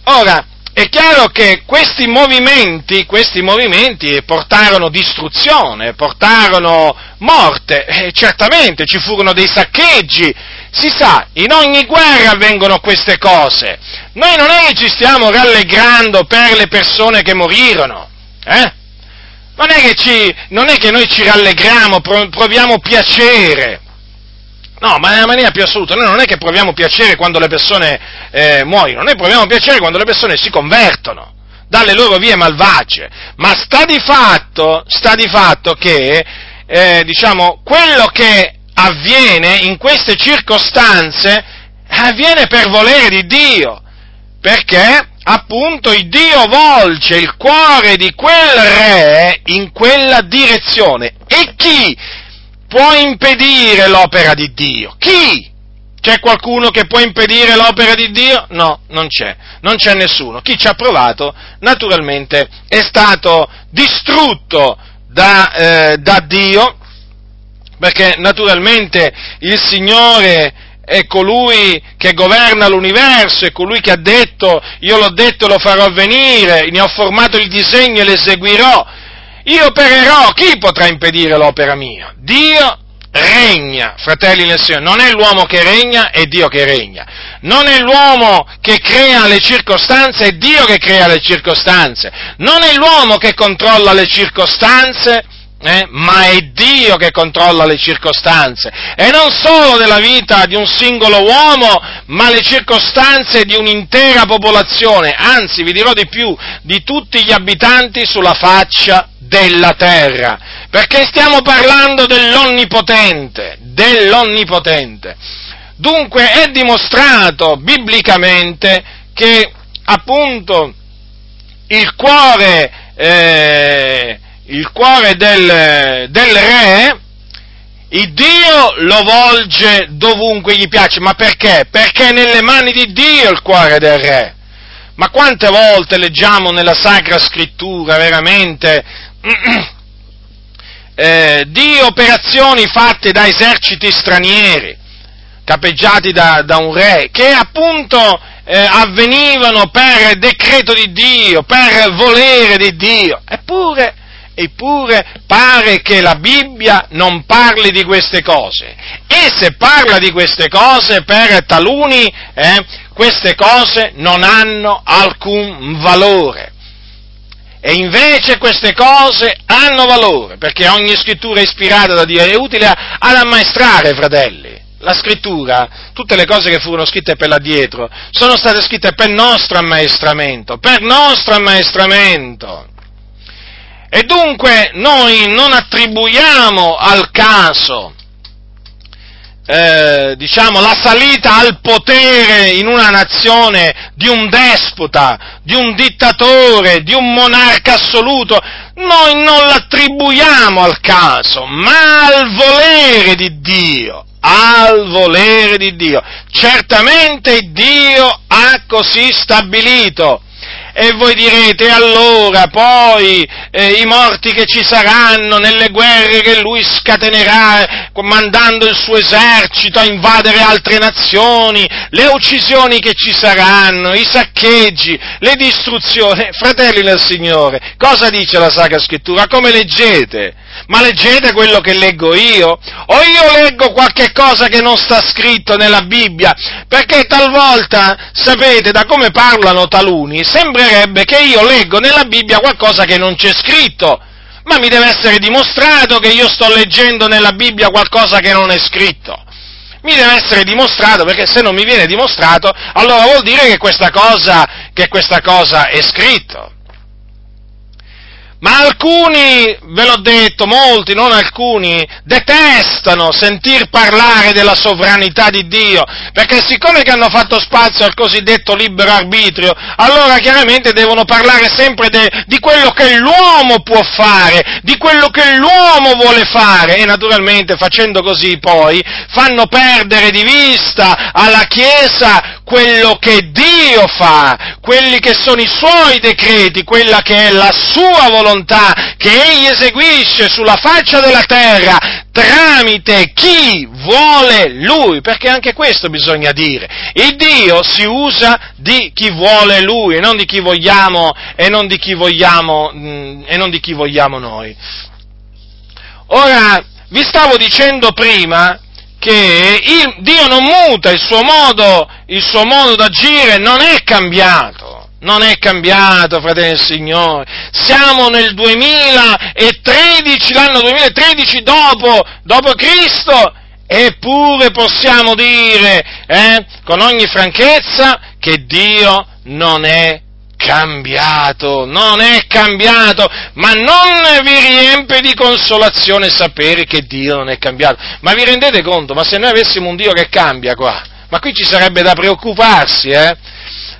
Ora, è chiaro che questi movimenti, questi movimenti portarono distruzione, portarono morte, e certamente ci furono dei saccheggi, si sa, in ogni guerra avvengono queste cose. Noi non è che ci stiamo rallegrando per le persone che morirono, eh? Non è che, ci, non è che noi ci rallegriamo, proviamo piacere. No, ma nella maniera più assoluta, noi non è che proviamo piacere quando le persone eh, muoiono, noi proviamo piacere quando le persone si convertono dalle loro vie malvagie. Ma sta di fatto, sta di fatto che, eh, diciamo, quello che avviene in queste circostanze avviene per volere di Dio, perché appunto il Dio volge il cuore di quel re in quella direzione. E chi può impedire l'opera di Dio? Chi? C'è qualcuno che può impedire l'opera di Dio? No, non c'è, non c'è nessuno. Chi ci ha provato, naturalmente, è stato distrutto da, eh, da Dio perché naturalmente il Signore è colui che governa l'universo, è colui che ha detto, io l'ho detto e lo farò avvenire, ne ho formato il disegno e l'eseguirò, io opererò, chi potrà impedire l'opera mia? Dio regna, fratelli nel Signore, non è l'uomo che regna, è Dio che regna. Non è l'uomo che crea le circostanze, è Dio che crea le circostanze. Non è l'uomo che controlla le circostanze, eh? ma è Dio che controlla le circostanze, e non solo della vita di un singolo uomo, ma le circostanze di un'intera popolazione, anzi vi dirò di più, di tutti gli abitanti sulla faccia della terra, perché stiamo parlando dell'Onnipotente, dell'Onnipotente. Dunque è dimostrato biblicamente che appunto il cuore eh, il cuore del, del re, il Dio lo volge dovunque gli piace, ma perché? Perché è nelle mani di Dio il cuore del re. Ma quante volte leggiamo nella Sacra Scrittura veramente [clears throat] eh, di operazioni fatte da eserciti stranieri, capeggiati da, da un re, che appunto eh, avvenivano per decreto di Dio, per volere di Dio, eppure eppure pare che la Bibbia non parli di queste cose. E se parla di queste cose, per taluni eh, queste cose non hanno alcun valore. E invece queste cose hanno valore, perché ogni scrittura ispirata da Dio è utile ad ammaestrare, fratelli. La scrittura, tutte le cose che furono scritte per l'addietro, sono state scritte per nostro ammaestramento, per nostro ammaestramento. E dunque noi non attribuiamo al caso, eh, diciamo, la salita al potere in una nazione di un despota, di un dittatore, di un monarca assoluto, noi non l'attribuiamo al caso, ma al volere di Dio, al volere di Dio. Certamente Dio ha così stabilito e voi direte allora poi eh, i morti che ci saranno nelle guerre che lui scatenerà mandando il suo esercito a invadere altre nazioni, le uccisioni che ci saranno, i saccheggi, le distruzioni. Fratelli del Signore, cosa dice la Sacra Scrittura? Come leggete? Ma leggete quello che leggo io? O io leggo qualche cosa che non sta scritto nella Bibbia? Perché talvolta, sapete, da come parlano taluni, sembrerebbe che io leggo nella Bibbia qualcosa che non c'è scritto. Ma mi deve essere dimostrato che io sto leggendo nella Bibbia qualcosa che non è scritto mi deve essere dimostrato, perché se non mi viene dimostrato, allora vuol dire che questa cosa, che questa cosa è scritto. Ma alcuni, ve l'ho detto, molti, non alcuni, detestano sentir parlare della sovranità di Dio, perché siccome che hanno fatto spazio al cosiddetto libero arbitrio, allora chiaramente devono parlare sempre de, di quello che l'uomo può fare, di quello che l'uomo vuole fare, e naturalmente facendo così poi fanno perdere di vista alla Chiesa quello che Dio fa, quelli che sono i suoi decreti, quella che è la sua volontà, che egli eseguisce sulla faccia della terra tramite chi vuole lui, perché anche questo bisogna dire. Il Dio si usa di chi vuole lui e non di chi vogliamo, e non di chi vogliamo, mm, e non di chi vogliamo noi. Ora, vi stavo dicendo prima che il, Dio non muta, il suo, modo, il suo modo d'agire non è cambiato, non è cambiato, fratelli del Signore. Siamo nel 2013, l'anno 2013 dopo, dopo Cristo, eppure possiamo dire eh, con ogni franchezza che Dio non è cambiato, non è cambiato, ma non vi riempie di consolazione sapere che Dio non è cambiato. Ma vi rendete conto? Ma se noi avessimo un Dio che cambia qua, ma qui ci sarebbe da preoccuparsi, eh?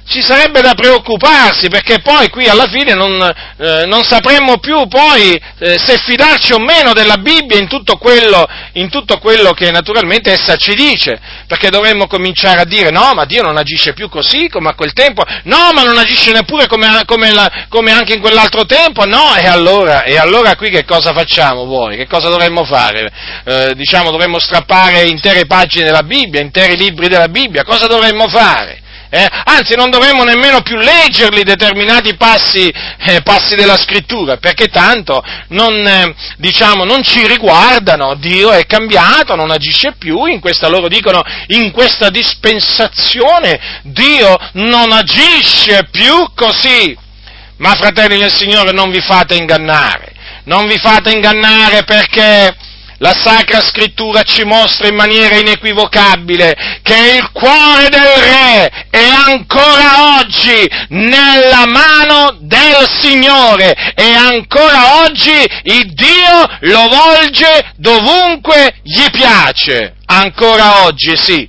Ci sarebbe da preoccuparsi perché poi qui alla fine non, eh, non sapremmo più poi eh, se fidarci o meno della Bibbia in tutto, quello, in tutto, quello, che naturalmente essa ci dice, perché dovremmo cominciare a dire no, ma Dio non agisce più così come a quel tempo, no, ma non agisce neppure come, come, la, come anche in quell'altro tempo, no, e allora, e allora, qui che cosa facciamo voi? Che cosa dovremmo fare? Eh, diciamo dovremmo strappare intere pagine della Bibbia, interi libri della Bibbia, cosa dovremmo fare? Eh? Anzi, non dovremmo nemmeno più leggerli determinati passi, eh, passi della scrittura, perché tanto non, eh, diciamo, non ci riguardano, Dio è cambiato, non agisce più, in questa loro dicono, in questa dispensazione Dio non agisce più così. Ma fratelli del Signore, non vi fate ingannare, non vi fate ingannare perché la Sacra Scrittura ci mostra in maniera inequivocabile che il cuore del Re è ancora oggi nella mano del Signore e ancora oggi il Dio lo volge dovunque gli piace. Ancora oggi, sì.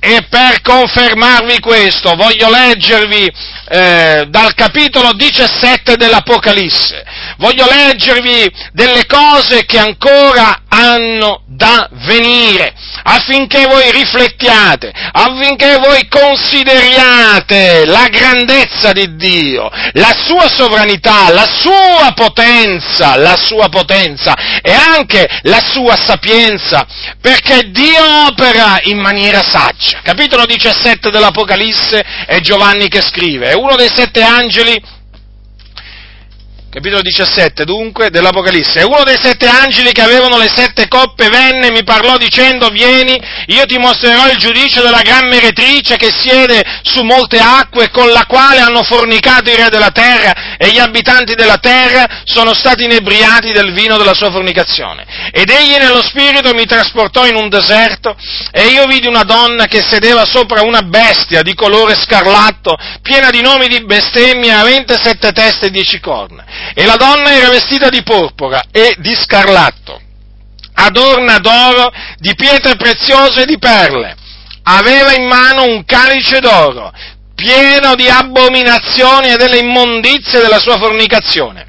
E per confermarvi questo voglio leggervi eh, dal capitolo 17 dell'Apocalisse, voglio leggervi delle cose che ancora hanno da venire, affinché voi riflettiate, affinché voi consideriate la grandezza di Dio, la sua sovranità, la sua potenza, la sua potenza e anche la sua sapienza, perché Dio opera in maniera saggia. Capitolo 17 dell'Apocalisse è Giovanni che scrive, è uno dei sette angeli capitolo 17 dunque dell'Apocalisse, e uno dei sette angeli che avevano le sette coppe venne e mi parlò dicendo vieni, io ti mostrerò il giudizio della gran meretrice che siede su molte acque con la quale hanno fornicato i re della terra e gli abitanti della terra sono stati inebriati del vino della sua fornicazione. Ed egli nello spirito mi trasportò in un deserto e io vidi una donna che sedeva sopra una bestia di colore scarlatto, piena di nomi di bestemmia, avente sette teste e dieci corna e la donna era vestita di porpora e di scarlatto, adorna d'oro, di pietre preziose e di perle. Aveva in mano un calice d'oro, pieno di abominazioni e delle immondizie della sua fornicazione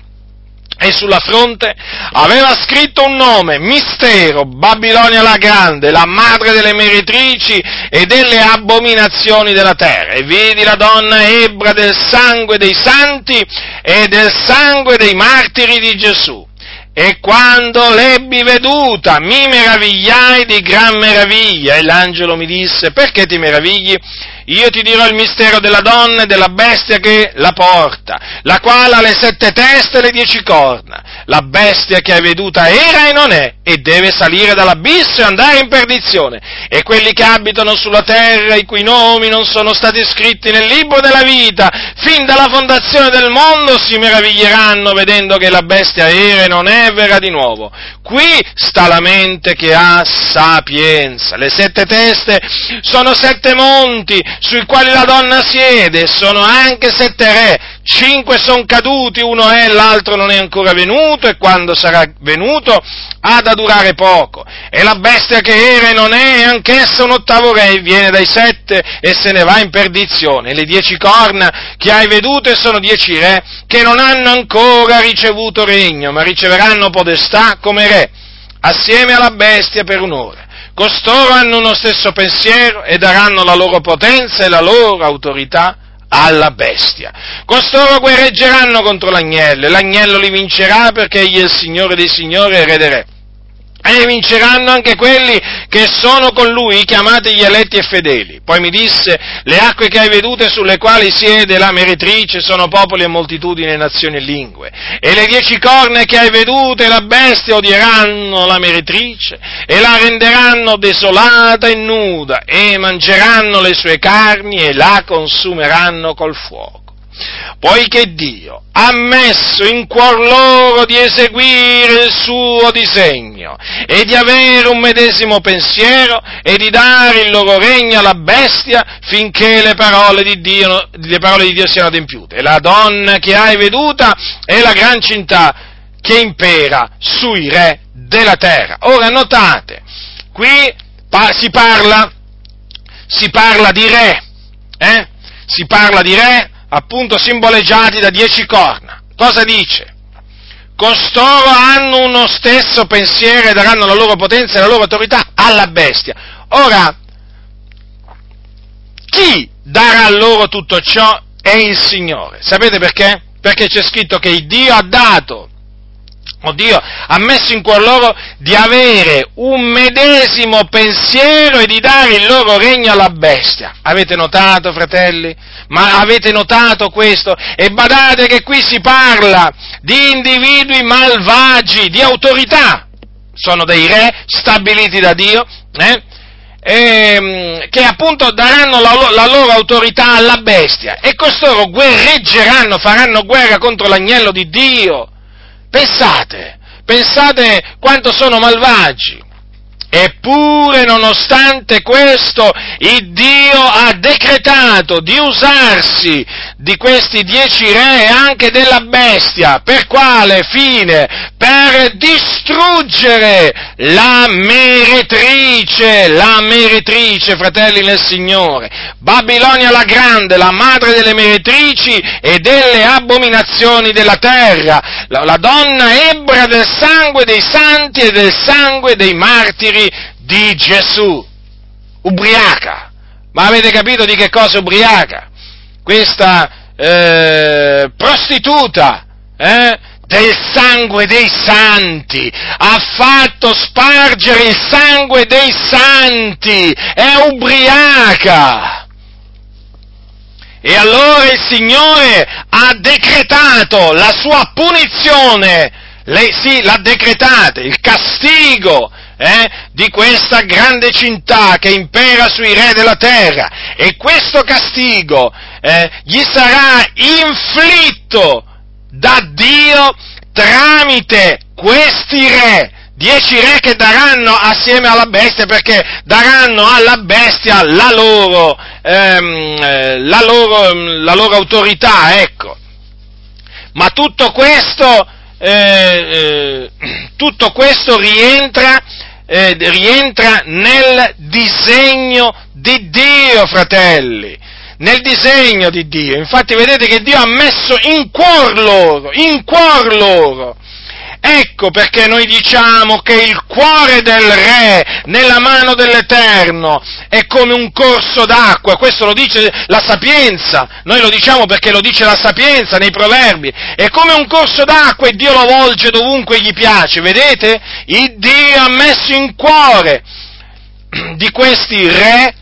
e sulla fronte aveva scritto un nome, mistero, Babilonia la grande, la madre delle meretrici e delle abominazioni della terra. E vidi la donna ebra del sangue dei santi e del sangue dei martiri di Gesù. E quando l'ebbi veduta mi meravigliai di gran meraviglia e l'angelo mi disse perché ti meravigli? Io ti dirò il mistero della donna e della bestia che la porta, la quale ha le sette teste e le dieci corna. La bestia che hai veduta era e non è, e deve salire dall'abisso e andare in perdizione. E quelli che abitano sulla terra, i cui nomi non sono stati scritti nel libro della vita, fin dalla fondazione del mondo, si meraviglieranno vedendo che la bestia era e non è vera di nuovo. Qui sta la mente che ha sapienza. Le sette teste sono sette monti sui quali la donna siede, sono anche sette re. Cinque sono caduti, uno è, l'altro non è ancora venuto e quando sarà venuto ha da durare poco. E la bestia che era e non è, anch'essa un ottavo re, viene dai sette e se ne va in perdizione. Le dieci corna che hai vedute sono dieci re che non hanno ancora ricevuto regno, ma riceveranno podestà come re, assieme alla bestia per un'ora. Costoro hanno uno stesso pensiero e daranno la loro potenza e la loro autorità alla bestia. Costoro guerreggeranno contro l'agnello e l'agnello li vincerà perché egli è il Signore dei Signori e Re dei Re. E vinceranno anche quelli che sono con lui, chiamati gli eletti e fedeli. Poi mi disse, le acque che hai vedute sulle quali siede la meretrice sono popoli e moltitudini, nazioni e lingue. E le dieci corna che hai vedute, la bestia, odieranno la meretrice e la renderanno desolata e nuda e mangeranno le sue carni e la consumeranno col fuoco poiché Dio ha messo in cuor loro di eseguire il suo disegno e di avere un medesimo pensiero e di dare il loro regno alla bestia finché le parole di Dio, le parole di Dio siano adempiute. La donna che hai veduta è la gran città che impera sui re della terra. Ora notate, qui pa- si parla, si parla di re, eh? si parla di re appunto simboleggiati da dieci corna. Cosa dice? Costoro hanno uno stesso pensiero e daranno la loro potenza e la loro autorità alla bestia. Ora, chi darà loro tutto ciò è il Signore. Sapete perché? Perché c'è scritto che Dio ha dato Oh Dio ha messo in cuor loro di avere un medesimo pensiero e di dare il loro regno alla bestia. Avete notato, fratelli? Ma avete notato questo? E badate che qui si parla di individui malvagi, di autorità. Sono dei re stabiliti da Dio, eh? e, che appunto daranno la, la, loro autorità alla bestia e costoro guerreggeranno, faranno guerra contro l'agnello di Dio Pensate, pensate quanto sono malvagi. Eppure, nonostante questo, il Dio ha decretato di usarsi di questi dieci re e anche della bestia. Per quale fine? Per distruggere la meretrice, la meretrice, fratelli nel Signore. Babilonia la grande, la madre delle meretrici e delle abominazioni della terra. La, la donna ebra del sangue dei santi e del sangue dei martiri di Gesù. Ubriaca. Ma avete capito di che cosa ubriaca? questa eh, prostituta eh, del sangue dei santi, ha fatto spargere il sangue dei santi, è ubriaca. E allora il Signore ha decretato la sua punizione, lei sì, l'ha decretata, il castigo eh, di questa grande città che impera sui re della terra e questo castigo eh, gli sarà inflitto da Dio tramite questi re, dieci re che daranno assieme alla bestia perché daranno alla bestia la loro, ehm, eh, la loro, la loro autorità, ecco. Ma tutto questo, eh, eh, [clears throat] tutto questo rientra eh, rientra nel disegno di Dio, fratelli, nel disegno di Dio. Infatti vedete che Dio ha messo in cuor loro, in cuor loro, Ecco perché noi diciamo che il cuore del Re nella mano dell'Eterno è come un corso d'acqua, questo lo dice la sapienza, noi lo diciamo perché lo dice la sapienza nei proverbi, è come un corso d'acqua e Dio lo volge dovunque gli piace, vedete? Il Dio ha messo in cuore di questi re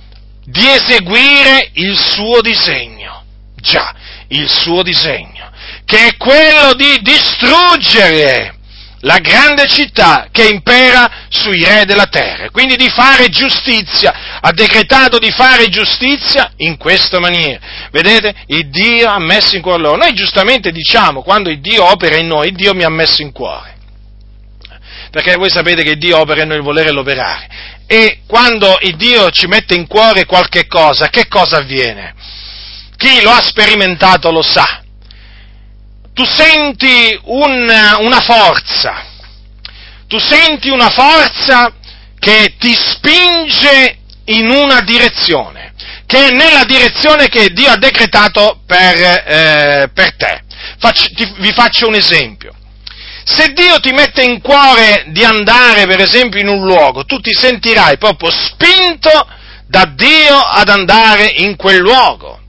di eseguire il suo disegno. Già, il suo disegno, che è quello di distruggere la grande città che impera sui re della terra, quindi di fare giustizia, ha decretato di fare giustizia in questa maniera. Vedete, il Dio ha messo in cuore loro. Noi giustamente diciamo, quando il Dio opera in noi, il Dio mi ha messo in cuore. Perché voi sapete che Dio opera in noi il volere e l'operare. E quando il Dio ci mette in cuore qualche cosa, che cosa avviene? Chi lo ha sperimentato lo sa tu senti un, una forza, tu senti una forza che ti spinge in una direzione, che è nella direzione che Dio ha decretato per, eh, per te. Faccio, ti, vi faccio un esempio. Se Dio ti mette in cuore di andare, per esempio, in un luogo, tu ti sentirai proprio spinto da Dio ad andare in quel luogo.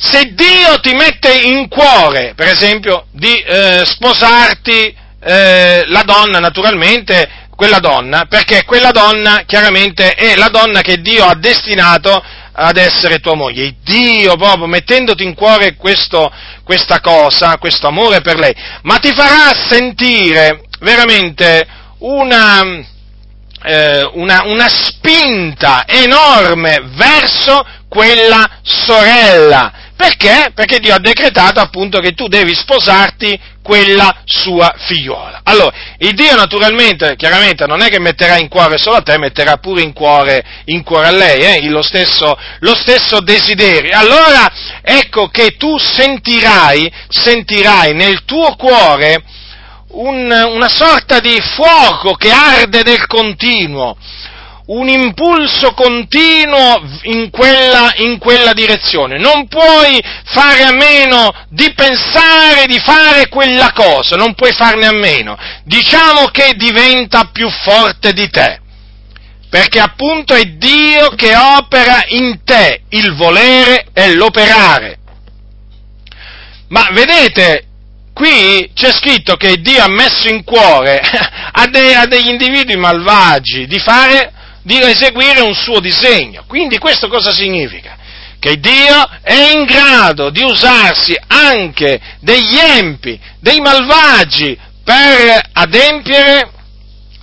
Se Dio ti mette in cuore, per esempio, di eh, sposarti eh, la donna, naturalmente, quella donna, perché quella donna chiaramente è la donna che Dio ha destinato ad essere tua moglie. Dio proprio mettendoti in cuore questo, questa cosa, questo amore per lei, ma ti farà sentire veramente una, eh, una, una spinta enorme verso quella sorella perché? Perché Dio ha decretato appunto che tu devi sposarti quella sua figliuola. Allora, il Dio naturalmente, chiaramente, non è che metterà in cuore solo a te, metterà pure in cuore, in cuore a lei, eh, lo, stesso, lo stesso desiderio. Allora, ecco che tu sentirai, sentirai nel tuo cuore un, una sorta di fuoco che arde del continuo, un impulso continuo in quella, in quella, direzione. Non puoi fare a meno di pensare di fare quella cosa, non puoi farne a meno. Diciamo che diventa più forte di te. Perché appunto è Dio che opera in te il volere e l'operare. Ma vedete, qui c'è scritto che Dio ha messo in cuore [laughs] a, de, a degli individui malvagi di fare di eseguire un suo disegno. Quindi questo cosa significa? Che Dio è in grado di usarsi anche degli empi, dei malvagi, per adempiere,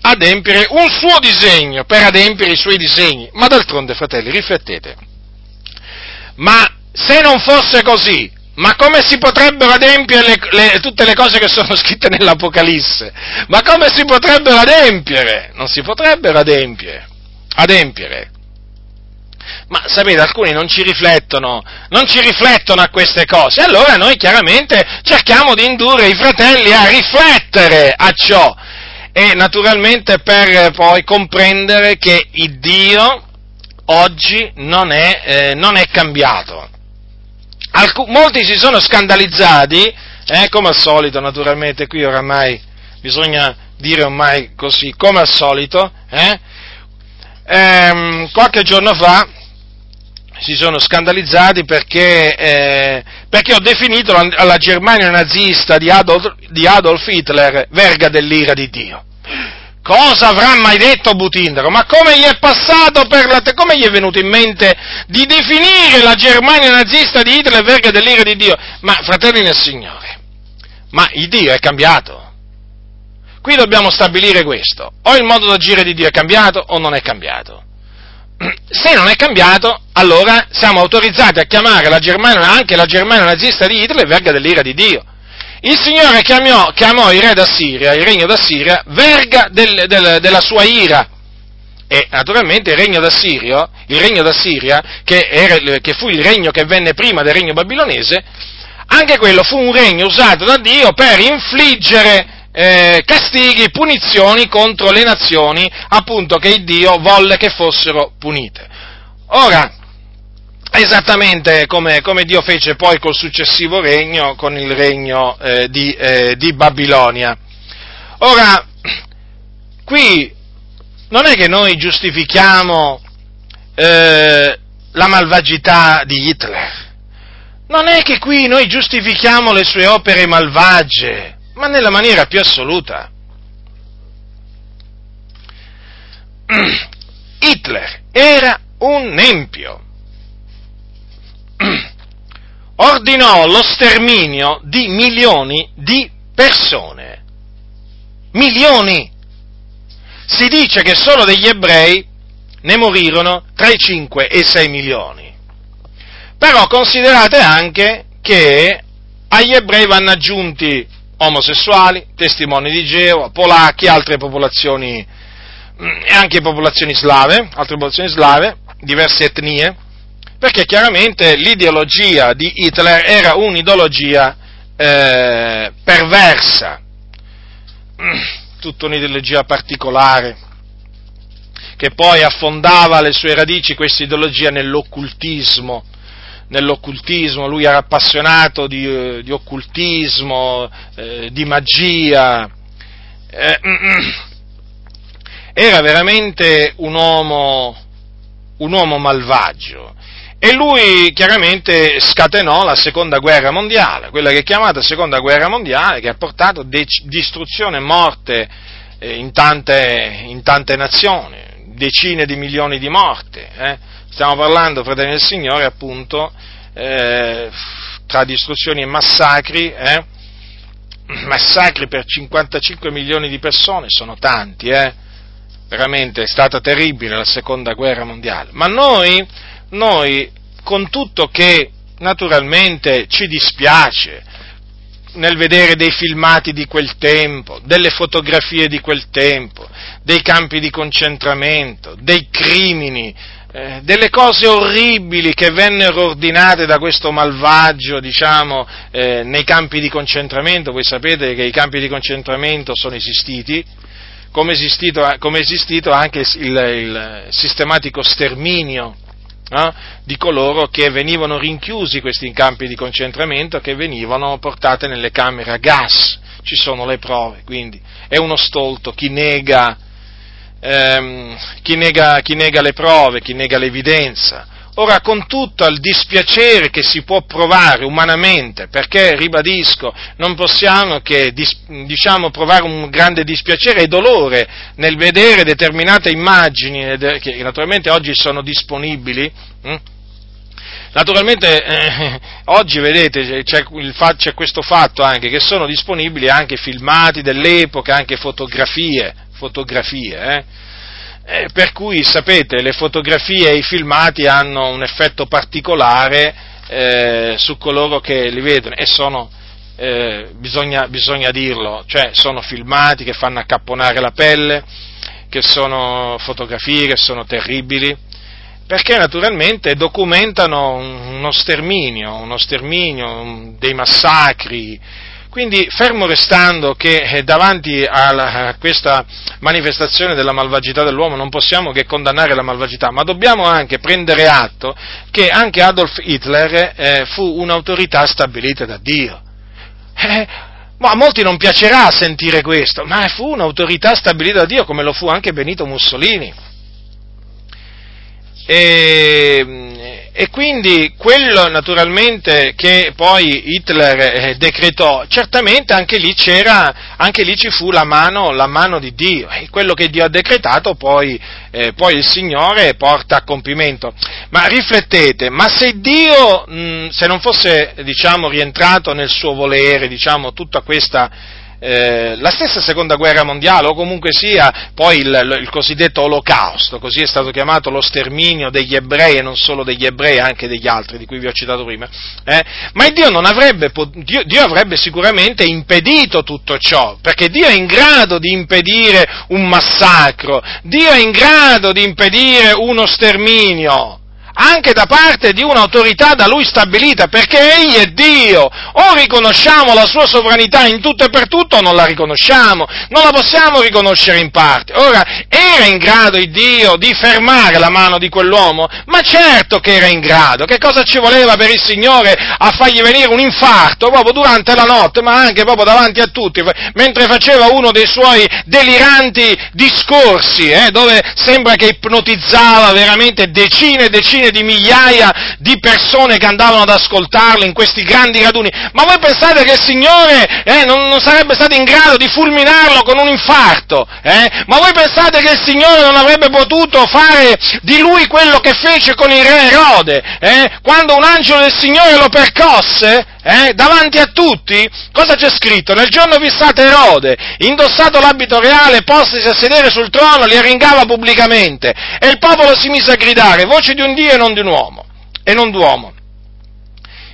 adempiere un suo disegno, per adempiere i suoi disegni. Ma d'altronde, fratelli, riflettete. Ma se non fosse così, ma come si potrebbero adempiere le, le, tutte le cose che sono [laughs] scritte nell'Apocalisse? Ma come si potrebbero adempiere? Non si potrebbero adempiere adempiere. Ma sapete, alcuni non ci riflettono, non ci riflettono a queste cose, allora noi chiaramente cerchiamo di indurre i fratelli a riflettere a ciò e naturalmente per poi comprendere che il Dio oggi non è, eh, non è cambiato. Alc- molti si sono scandalizzati, eh, come al solito naturalmente, qui oramai bisogna dire ormai così, come al solito, eh, ehm, qualche giorno fa si sono scandalizzati perché, eh, perché ho definito la, la, Germania nazista di Adolf, di Adolf Hitler verga dell'ira di Dio. Cosa avrà mai detto Butindaro? Ma come gli è passato per la te- come gli è venuto in mente di definire la Germania nazista di Hitler verga dell'ira di Dio? Ma fratelli nel Signore, ma il Dio è cambiato. Qui dobbiamo stabilire questo, o il modo d'agire di Dio è cambiato o non è cambiato. [clears throat] Se non è cambiato, allora siamo autorizzati a chiamare la Germania, anche la Germania nazista di Hitler verga dell'ira di Dio. Il Signore chiamò, chiamò il re d'Assiria, il regno d'Assiria, verga del, del, della sua ira. E naturalmente il regno d'Assiria, il regno d'Assiria che, era, che fu il regno che venne prima del regno babilonese, anche quello fu un regno usato da Dio per infliggere eh, castighi, punizioni contro le nazioni, appunto, che Dio volle che fossero punite. Ora, esattamente come, come Dio fece poi col successivo regno, con il regno eh, di, eh, di Babilonia. Ora, qui non è che noi giustifichiamo eh, la malvagità di Hitler, non è che qui noi giustifichiamo le sue opere malvagie, ma nella maniera più assoluta. [clears throat] Hitler era un empio. [clears throat] Ordinò lo sterminio di milioni di persone. Milioni! Si dice che solo degli ebrei ne morirono tra i 5 e i 6 milioni. Però considerate anche che agli ebrei vanno aggiunti omosessuali, testimoni di Geo, polacchi, altre popolazioni mm, e anche popolazioni slave, altre popolazioni slave, diverse etnie, perché chiaramente l'ideologia di Hitler era un'ideologia eh, perversa, mm, tutta un'ideologia particolare, che poi affondava le sue radici, questa ideologia, nell'occultismo, nell'occultismo, lui era appassionato di, eh, di occultismo, eh, di magia, eh, era veramente un uomo, un uomo malvagio. E lui chiaramente scatenò la seconda guerra mondiale, quella che è chiamata seconda guerra mondiale, che ha portato de- distruzione e morte eh, in, tante, in, tante, nazioni, decine di milioni di morte. Eh. Stiamo parlando, fratelli del Signore, appunto, eh, tra distruzioni e massacri, eh? massacri per 55 milioni di persone, sono tanti, eh? veramente è stata terribile la seconda guerra mondiale, ma noi, noi con tutto che naturalmente ci dispiace nel vedere dei filmati di quel tempo, delle fotografie di quel tempo, dei campi di concentramento, dei crimini, eh, delle cose orribili che vennero ordinate da questo malvagio, diciamo, eh, nei campi di concentramento. Voi sapete che i campi di concentramento sono esistiti, come è esistito, come esistito anche il, il sistematico sterminio eh, di coloro che venivano rinchiusi questi campi di concentramento, che venivano portate nelle camere a gas. Ci sono le prove, quindi è uno stolto chi nega ehm, chi, nega, chi nega le prove, chi nega l'evidenza. Ora, con tutto il dispiacere che si può provare umanamente, perché, ribadisco, non possiamo che, diciamo, provare un grande dispiacere e dolore nel vedere determinate immagini, che naturalmente oggi sono disponibili, hm? Naturalmente eh, [laughs] oggi vedete c'è, c'è, questo fatto anche che sono disponibili anche filmati dell'epoca, anche fotografie, fotografie eh? Eh, per cui sapete le fotografie e i filmati hanno un effetto particolare eh, su coloro che li vedono e sono, eh, bisogna, bisogna dirlo, cioè sono filmati che fanno accapponare la pelle, che sono fotografie che sono terribili, perché naturalmente documentano uno sterminio, uno sterminio, dei massacri. Quindi, fermo restando che eh, davanti a questa manifestazione della malvagità dell'uomo non possiamo che condannare la malvagità, ma dobbiamo anche prendere atto che anche Adolf Hitler eh, fu un'autorità stabilita da Dio. Eh, a molti non piacerà sentire questo, ma fu un'autorità stabilita da Dio come lo fu anche Benito Mussolini. E, e, quindi quello naturalmente che poi Hitler eh, decretò, certamente anche lì c'era, anche lì ci fu la mano, la mano di Dio, e quello che Dio ha decretato poi, eh, poi, il Signore porta a compimento. Ma riflettete, ma se Dio, mh, se non fosse diciamo, rientrato nel suo volere, diciamo, tutta questa eh, la stessa seconda guerra mondiale, o comunque sia poi il, il, cosiddetto olocausto, così è stato chiamato lo sterminio degli ebrei e non solo degli ebrei, anche degli altri di cui vi ho citato prima, eh? ma Dio, avrebbe, Dio, Dio avrebbe sicuramente impedito tutto ciò, perché Dio è in grado di impedire un massacro, Dio è in grado di impedire uno sterminio anche da parte di un'autorità da lui stabilita, perché egli è Dio. O riconosciamo la sua sovranità in tutto e per tutto o non la riconosciamo, non la possiamo riconoscere in parte. Ora, era in grado il Dio di fermare la mano di quell'uomo? Ma certo che era in grado. Che cosa ci voleva per il Signore a fargli venire un infarto proprio durante la notte, ma anche proprio davanti a tutti, mentre faceva uno dei suoi deliranti discorsi, eh, dove sembra che ipnotizzava veramente decine e decine decine di migliaia di persone che andavano ad ascoltarlo in questi grandi raduni. Ma voi pensate che il Signore eh, non, non, sarebbe stato in grado di fulminarlo con un infarto? Eh? Ma voi pensate che il Signore non avrebbe potuto fare di lui quello che fece con il re Erode? Eh? Quando un angelo del Signore lo percosse? Eh, davanti a tutti, cosa c'è scritto? Nel giorno fissate Erode, indossato l'abito reale, postisi a sedere sul trono, li arringava pubblicamente, e il popolo si mise a gridare, voce di un Dio e non di un uomo, e non d'uomo.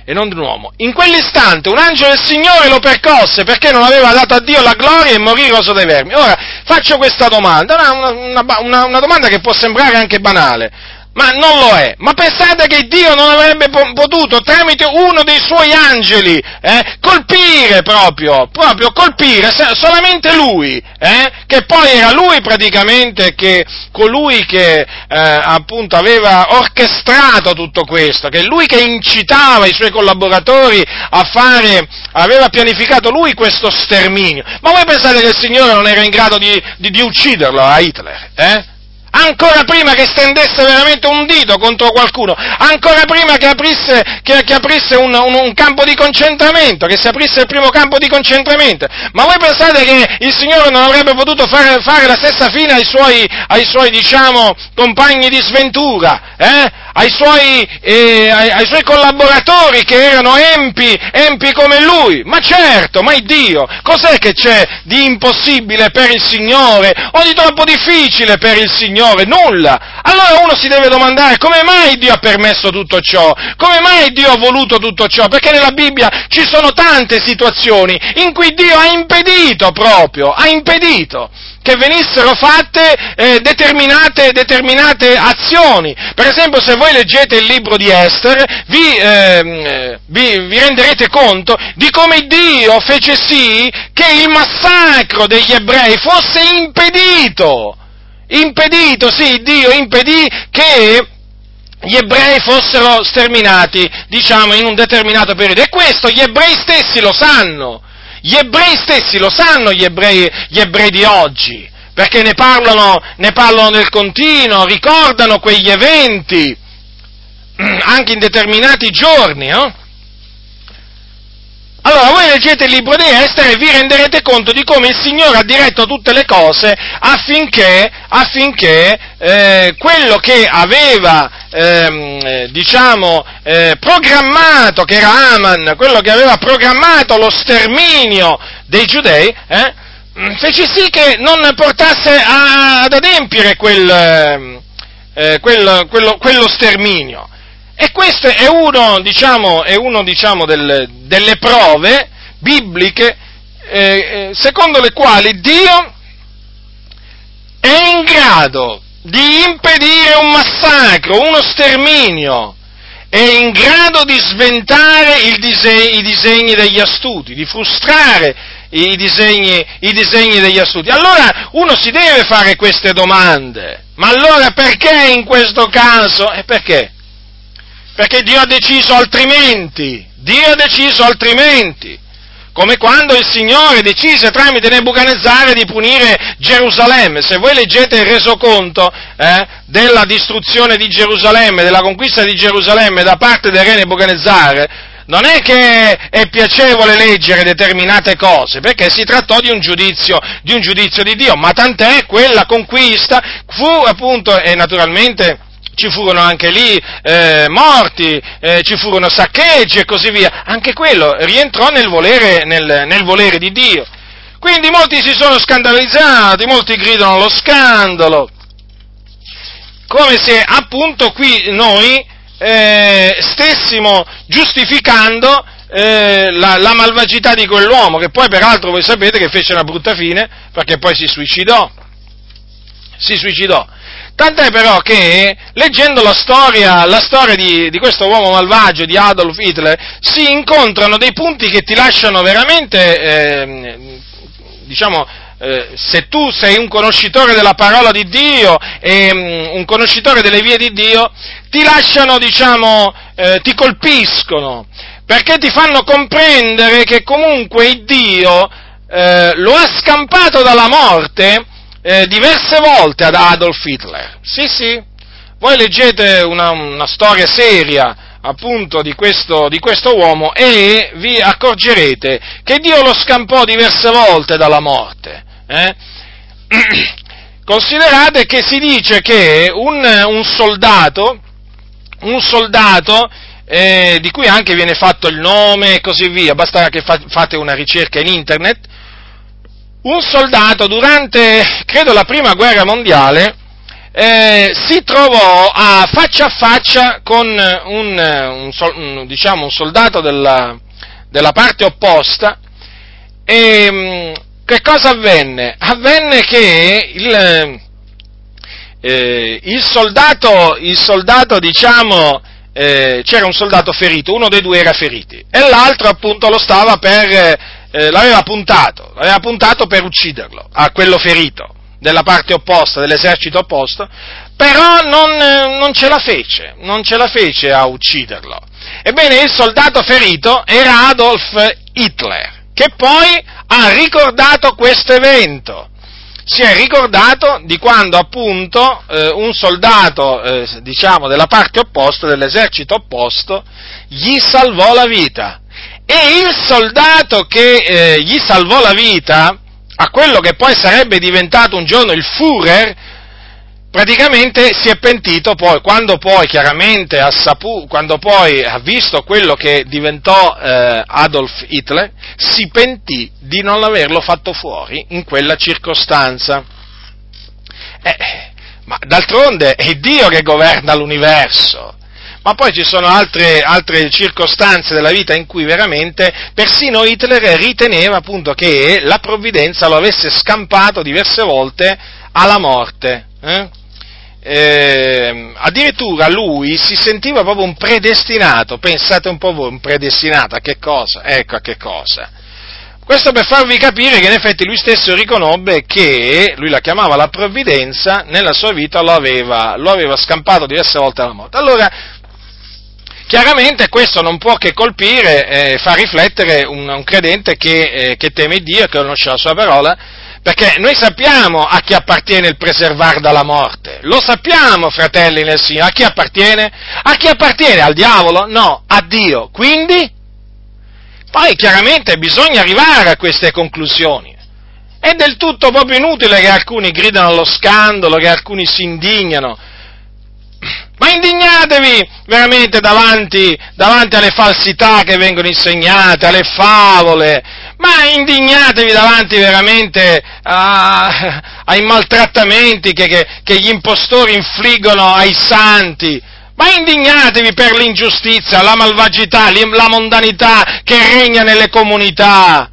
E non di un uomo. In quell'istante un angelo del Signore lo percosse perché non aveva dato a Dio la gloria e morì roso dai vermi. Ora, faccio questa domanda, una, una, una, una domanda che può sembrare anche banale ma non lo è. Ma pensate che Dio non avrebbe potuto, tramite uno dei suoi angeli, eh, colpire proprio, proprio colpire solamente lui, eh, che poi era lui praticamente che, colui che eh, appunto aveva orchestrato tutto questo, che lui che incitava i suoi collaboratori a fare, aveva pianificato lui questo sterminio. Ma voi pensate che il Signore non era in grado di, di, di ucciderlo a Hitler? Eh? Ancora prima che stendesse veramente un dito contro qualcuno, ancora prima che aprisse, che, che aprisse un, un, un, campo di concentramento, che si aprisse il primo campo di concentramento. Ma voi pensate che il Signore non avrebbe potuto fare, fare la stessa fine ai suoi, ai suoi diciamo, compagni di sventura? Eh? Ai suoi, eh, ai, ai suoi, collaboratori che erano empi, empi come lui. Ma certo, ma Dio, cos'è che c'è di impossibile per il Signore o di troppo difficile per il Signore? Nulla. Allora uno si deve domandare come mai Dio ha permesso tutto ciò? Come mai Dio ha voluto tutto ciò? Perché nella Bibbia ci sono tante situazioni in cui Dio ha impedito proprio, ha impedito che venissero fatte eh, determinate, determinate, azioni. Per esempio, se voi leggete il libro di Esther, vi, eh, vi, vi, renderete conto di come Dio fece sì che il massacro degli ebrei fosse impedito. Impedito, sì, Dio impedì che gli ebrei fossero sterminati, diciamo, in un determinato periodo. E questo gli ebrei stessi lo sanno. Gli ebrei stessi lo sanno, gli ebrei, gli ebrei di oggi, perché ne parlano, ne parlano nel continuo, ricordano quegli eventi, [clears throat] anche in determinati giorni. Eh? Allora voi leggete il libro di Esther e vi renderete conto di come il Signore ha diretto tutte le cose affinché, affinché eh, quello che aveva, ehm, diciamo, eh, programmato, che era Aman, quello che aveva programmato lo sterminio dei giudei, eh, fece sì che non portasse a, ad adempiere quel, eh, quel, quello, quello sterminio. E questo è uno, diciamo, è uno, diciamo del, delle prove bibliche eh, eh, secondo le quali Dio è in grado di impedire un massacro, uno sterminio, è in grado di sventare diseg- i disegni degli astuti, di frustrare i disegni, i disegni degli astuti. Allora uno si deve fare queste domande, ma allora perché in questo caso? E perché? Perché Dio ha deciso altrimenti, Dio ha deciso altrimenti, come quando il Signore decise tramite Nebuchadnezzar di punire Gerusalemme. Se voi leggete il resoconto eh, della distruzione di Gerusalemme, della conquista di Gerusalemme da parte del re Nebuchadnezzar, non è che è piacevole leggere determinate cose, perché si trattò di un giudizio di, un giudizio di Dio, ma tant'è quella conquista fu appunto, e naturalmente ci furono anche lì eh, morti, eh, ci furono saccheggi e così via, anche quello rientrò nel volere, nel, nel volere di Dio. Quindi molti si sono scandalizzati, molti gridano allo scandalo, come se appunto qui noi eh, stessimo giustificando eh, la, la, malvagità di quell'uomo, che poi peraltro voi sapete che fece una brutta fine, perché poi si suicidò. Si suicidò. Tant'è però che, leggendo la storia, la storia di, di, questo uomo malvagio, di Adolf Hitler, si incontrano dei punti che ti lasciano veramente, eh, diciamo, eh, se tu sei un conoscitore della parola di Dio e um, un conoscitore delle vie di Dio, ti lasciano, diciamo, eh, ti colpiscono, perché ti fanno comprendere che comunque Dio eh, lo ha scampato dalla morte eh, diverse volte ad Adolf Hitler. Sì, sì. voi leggete una, una storia seria appunto di questo, di questo, uomo e vi accorgerete che Dio lo scampò diverse volte dalla morte. Eh? [clears throat] Considerate che si dice che un, un soldato, un soldato eh, di cui anche viene fatto il nome e così via, basta che fa, fate una ricerca in internet, un soldato durante, credo, la prima guerra mondiale, eh, si trovò a faccia a faccia con un, un, un, diciamo, un soldato della, della, parte opposta e mm, che cosa avvenne? Avvenne che il, eh, il soldato, il soldato diciamo, eh, c'era un soldato ferito, uno dei due era ferito e l'altro appunto lo stava per, eh, l'aveva puntato, l'aveva puntato per ucciderlo, a quello ferito della parte opposta, dell'esercito opposto, però non, non, ce la fece, non ce la fece a ucciderlo. Ebbene, il soldato ferito era Adolf Hitler, che poi ha ricordato questo evento. Si è ricordato di quando appunto eh, un soldato, eh, diciamo, della parte opposta, dell'esercito opposto, gli salvò la vita. E il soldato che eh, gli salvò la vita, a quello che poi sarebbe diventato un giorno il Führer, praticamente si è pentito poi, quando poi chiaramente ha saputo, quando poi ha visto quello che diventò eh, Adolf Hitler, si pentì di non averlo fatto fuori in quella circostanza. Eh, ma d'altronde è Dio che governa l'universo. Ma poi ci sono altre, altre, circostanze della vita in cui veramente persino Hitler riteneva appunto che la provvidenza lo avesse scampato diverse volte alla morte. Eh? Eh, addirittura lui si sentiva proprio un predestinato, pensate un po' voi, un predestinato a che cosa? Ecco a che cosa. Questo per farvi capire che in effetti lui stesso riconobbe che, lui la chiamava la provvidenza, nella sua vita lo aveva, lo aveva scampato diverse volte alla morte. Allora, Chiaramente questo non può che colpire eh, far riflettere un, un credente che, eh, che, teme Dio che conosce la sua parola, perché noi sappiamo a chi appartiene il preservare dalla morte, lo sappiamo, fratelli nel Signore, a chi appartiene? A chi appartiene? Al diavolo? No, a Dio. Quindi? Poi chiaramente bisogna arrivare a queste conclusioni. È del tutto proprio inutile che alcuni gridano allo scandalo, che alcuni si indignano, indignatevi veramente davanti, davanti, alle falsità che vengono insegnate, alle favole, ma indignatevi davanti veramente a, ai maltrattamenti che, che, che gli impostori infliggono ai santi. Ma indignatevi per l'ingiustizia, la malvagità, la mondanità che regna nelle comunità.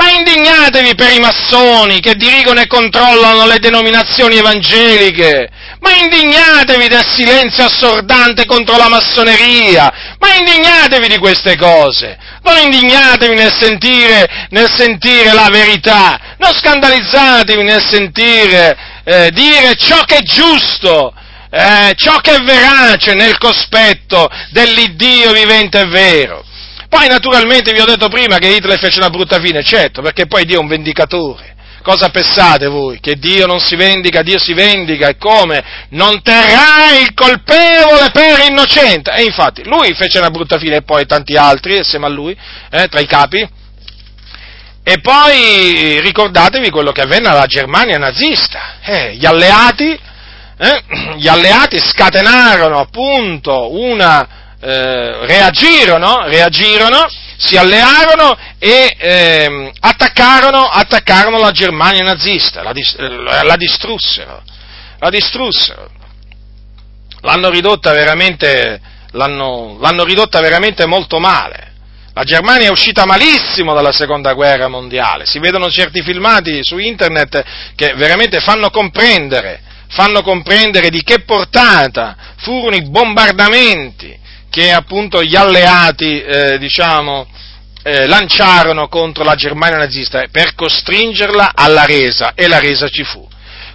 Ma indignatevi per i massoni che dirigono e controllano le denominazioni evangeliche. Ma indignatevi del silenzio assordante contro la massoneria. Ma indignatevi di queste cose. Non indignatevi nel sentire, nel sentire la verità. Non scandalizzatevi nel sentire eh, dire ciò che è giusto. Eh, ciò che è verace nel cospetto dell'Iddio vivente e vero. Poi naturalmente vi ho detto prima che Hitler fece una brutta fine, certo, perché poi Dio è un vendicatore. Cosa pensate voi? Che Dio non si vendica, Dio si vendica e come? Non terrà il colpevole per innocente. E infatti lui fece una brutta fine e poi tanti altri assieme a lui, eh, tra i capi. E poi ricordatevi quello che avvenne alla Germania nazista. Eh, gli alleati, eh, gli alleati scatenarono appunto una, eh, reagirono, reagirono, si allearono e eh, attaccarono, attaccarono, la Germania nazista, la, eh, la, distrussero, la distrussero. L'hanno ridotta veramente, l'hanno, l'hanno ridotta veramente molto male. La Germania è uscita malissimo dalla seconda guerra mondiale, si vedono certi filmati su internet che veramente fanno comprendere, fanno comprendere di che portata furono i bombardamenti che appunto gli alleati, eh, diciamo, eh, lanciarono contro la Germania nazista per costringerla alla resa e la resa ci fu.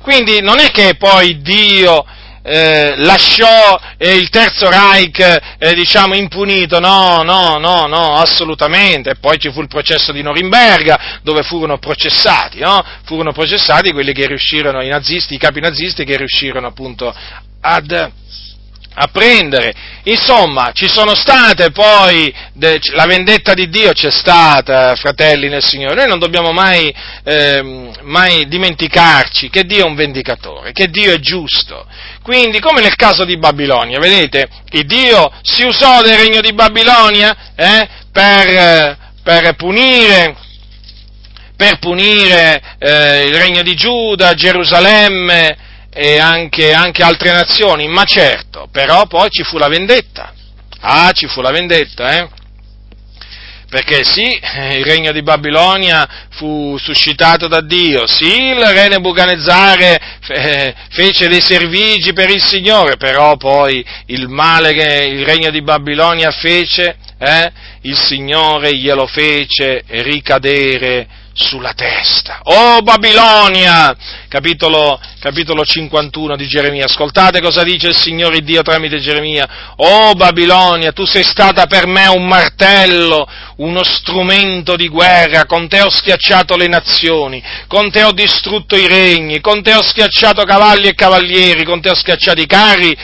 Quindi non è che poi Dio eh, lasciò eh, il Terzo Reich, eh, diciamo, impunito, no, no, no, no, assolutamente. Poi ci fu il processo di Norimberga, dove furono processati, no? Furono processati quelli che riuscirono, i nazisti, i capi nazisti che riuscirono appunto ad a prendere. Insomma, ci sono state poi, de, la vendetta di Dio c'è stata, fratelli nel Signore. Noi non dobbiamo mai, eh, mai, dimenticarci che Dio è un vendicatore, che Dio è giusto. Quindi, come nel caso di Babilonia, vedete, il Dio si usò del regno di Babilonia eh, per, per punire per punire eh, il regno di Giuda, Gerusalemme, e anche, anche altre nazioni, ma certo, però poi ci fu la vendetta. Ah, ci fu la vendetta, eh? Perché sì, il regno di Babilonia fu suscitato da Dio, sì, il re Nebuchadnezzare fece dei servigi per il Signore, però poi il male che il regno di Babilonia fece, eh, il Signore glielo fece ricadere sulla testa. Oh Babilonia! Capitolo, capitolo 51 di Geremia. Ascoltate cosa dice il Signore Dio tramite Geremia. Oh Babilonia, tu sei stata per me un martello, uno strumento di guerra, con te ho schiacciato le nazioni, con te ho distrutto i regni, con te ho schiacciato cavalli e cavalieri, con te ho schiacciato i carri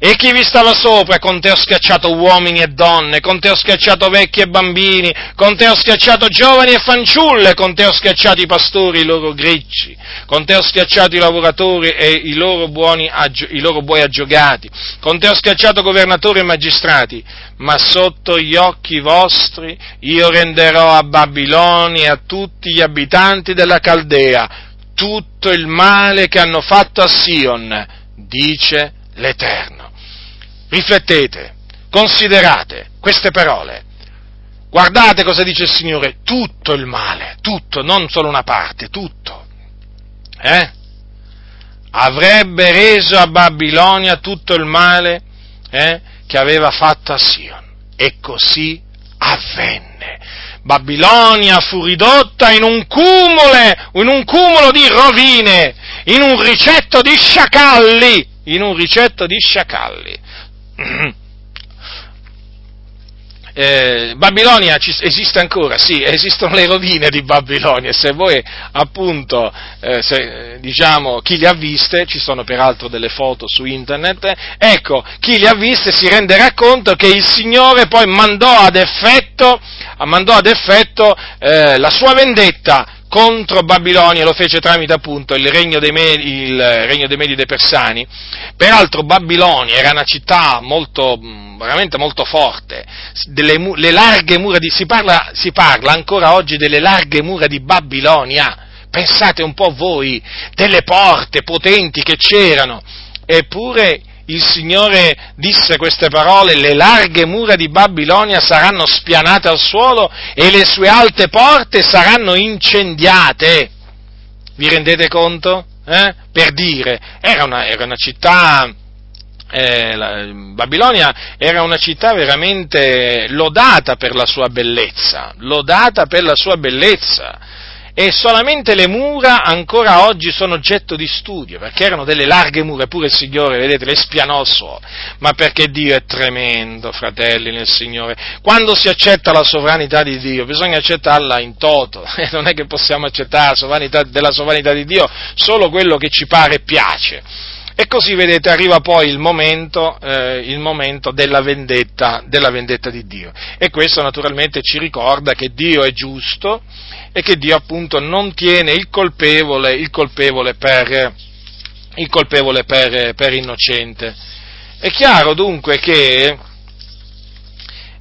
e chi vi stava sopra? Con te ho schiacciato uomini e donne, con te ho schiacciato vecchi e bambini, con te ho schiacciato giovani e fanciulle, con te ho schiacciato i pastori e i loro grecci, con te ho schiacciato i lavoratori e i loro, buoni, i loro buoi aggiogati, con te ho schiacciato governatori e magistrati, ma sotto gli occhi vostri io renderò a Babilonia e a tutti gli abitanti della Caldea tutto il male che hanno fatto a Sion, dice l'Eterno riflettete, considerate queste parole. Guardate cosa dice il Signore, tutto il male, tutto, non solo una parte, tutto. Eh? Avrebbe reso a Babilonia tutto il male eh, che aveva fatto a Sion. E così avvenne. Babilonia fu ridotta in un cumule, in un cumulo di rovine, in un ricetto di sciacalli, in un ricetto di sciacalli. Eh, Babilonia esiste ancora, sì, esistono le rovine di Babilonia, se voi appunto, eh, se, diciamo, chi le ha viste, ci sono peraltro delle foto su internet, ecco, chi le ha viste si renderà conto che il Signore poi mandò ad effetto, mandò ad effetto eh, la sua vendetta contro Babilonia, lo fece tramite appunto il regno dei, Medi, Medi dei Persani. Peraltro Babilonia era una città molto, veramente molto forte, delle, le larghe mura di, si parla, si parla ancora oggi delle larghe mura di Babilonia. Pensate un po' voi, delle porte potenti che c'erano, eppure il Signore disse queste parole, le larghe mura di Babilonia saranno spianate al suolo e le sue alte porte saranno incendiate. Vi rendete conto? Eh? Per dire, era una, era una città, eh, la, Babilonia era una città veramente lodata per la sua bellezza, lodata per la sua bellezza e solamente le mura ancora oggi sono oggetto di studio, perché erano delle larghe mura, eppure il Signore, vedete, le spianò al suolo. Ma perché Dio è tremendo, fratelli nel Signore. Quando si accetta la sovranità di Dio, bisogna accettarla in toto, [laughs] non è che possiamo accettare sovranità, della sovranità di Dio solo quello che ci pare e piace. E così, vedete, arriva poi il momento, eh, il momento della, vendetta, della vendetta di Dio. E questo naturalmente ci ricorda che Dio è giusto, e che Dio appunto non tiene il colpevole, il colpevole, per, il colpevole per, per innocente. È chiaro dunque che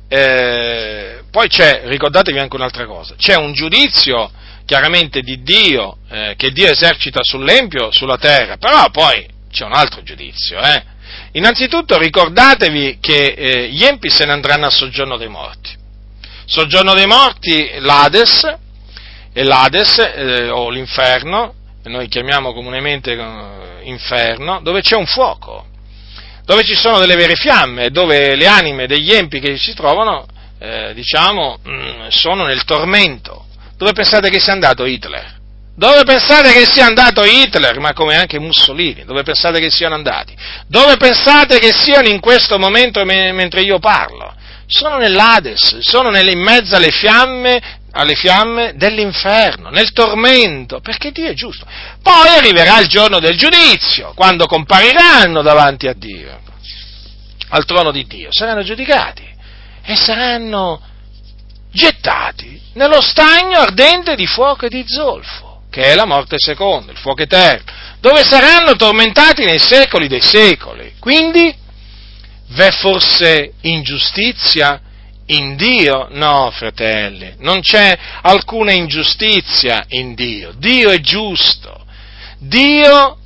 eh, poi c'è, ricordatevi anche un'altra cosa, c'è un giudizio chiaramente di Dio, eh, che Dio esercita sull'Empio, sulla terra, però poi c'è un altro giudizio. Eh. Innanzitutto ricordatevi che eh, gli empi se ne andranno a soggiorno dei morti. Soggiorno dei morti, l'Ades, e l'Ades eh, o l'inferno, noi chiamiamo comunemente eh, inferno, dove c'è un fuoco, dove ci sono delle vere fiamme, dove le anime degli empi che si trovano, eh, diciamo, mm, sono nel tormento. Dove pensate che sia andato Hitler? Dove pensate che sia andato Hitler, ma come anche Mussolini? Dove pensate che siano andati? Dove pensate che siano in questo momento mentre io parlo? Sono nell'Ades, sono in mezzo alle fiamme, alle fiamme dell'inferno, nel tormento, perché Dio è giusto. Poi arriverà il giorno del giudizio, quando compariranno davanti a Dio, al trono di Dio, saranno giudicati e saranno gettati nello stagno ardente di fuoco e di zolfo che è la morte seconda, il fuoco eterno, dove saranno tormentati nei secoli dei secoli. Quindi, v'è forse ingiustizia in Dio? No, fratelli, non c'è alcuna ingiustizia in Dio. Dio è giusto. Dio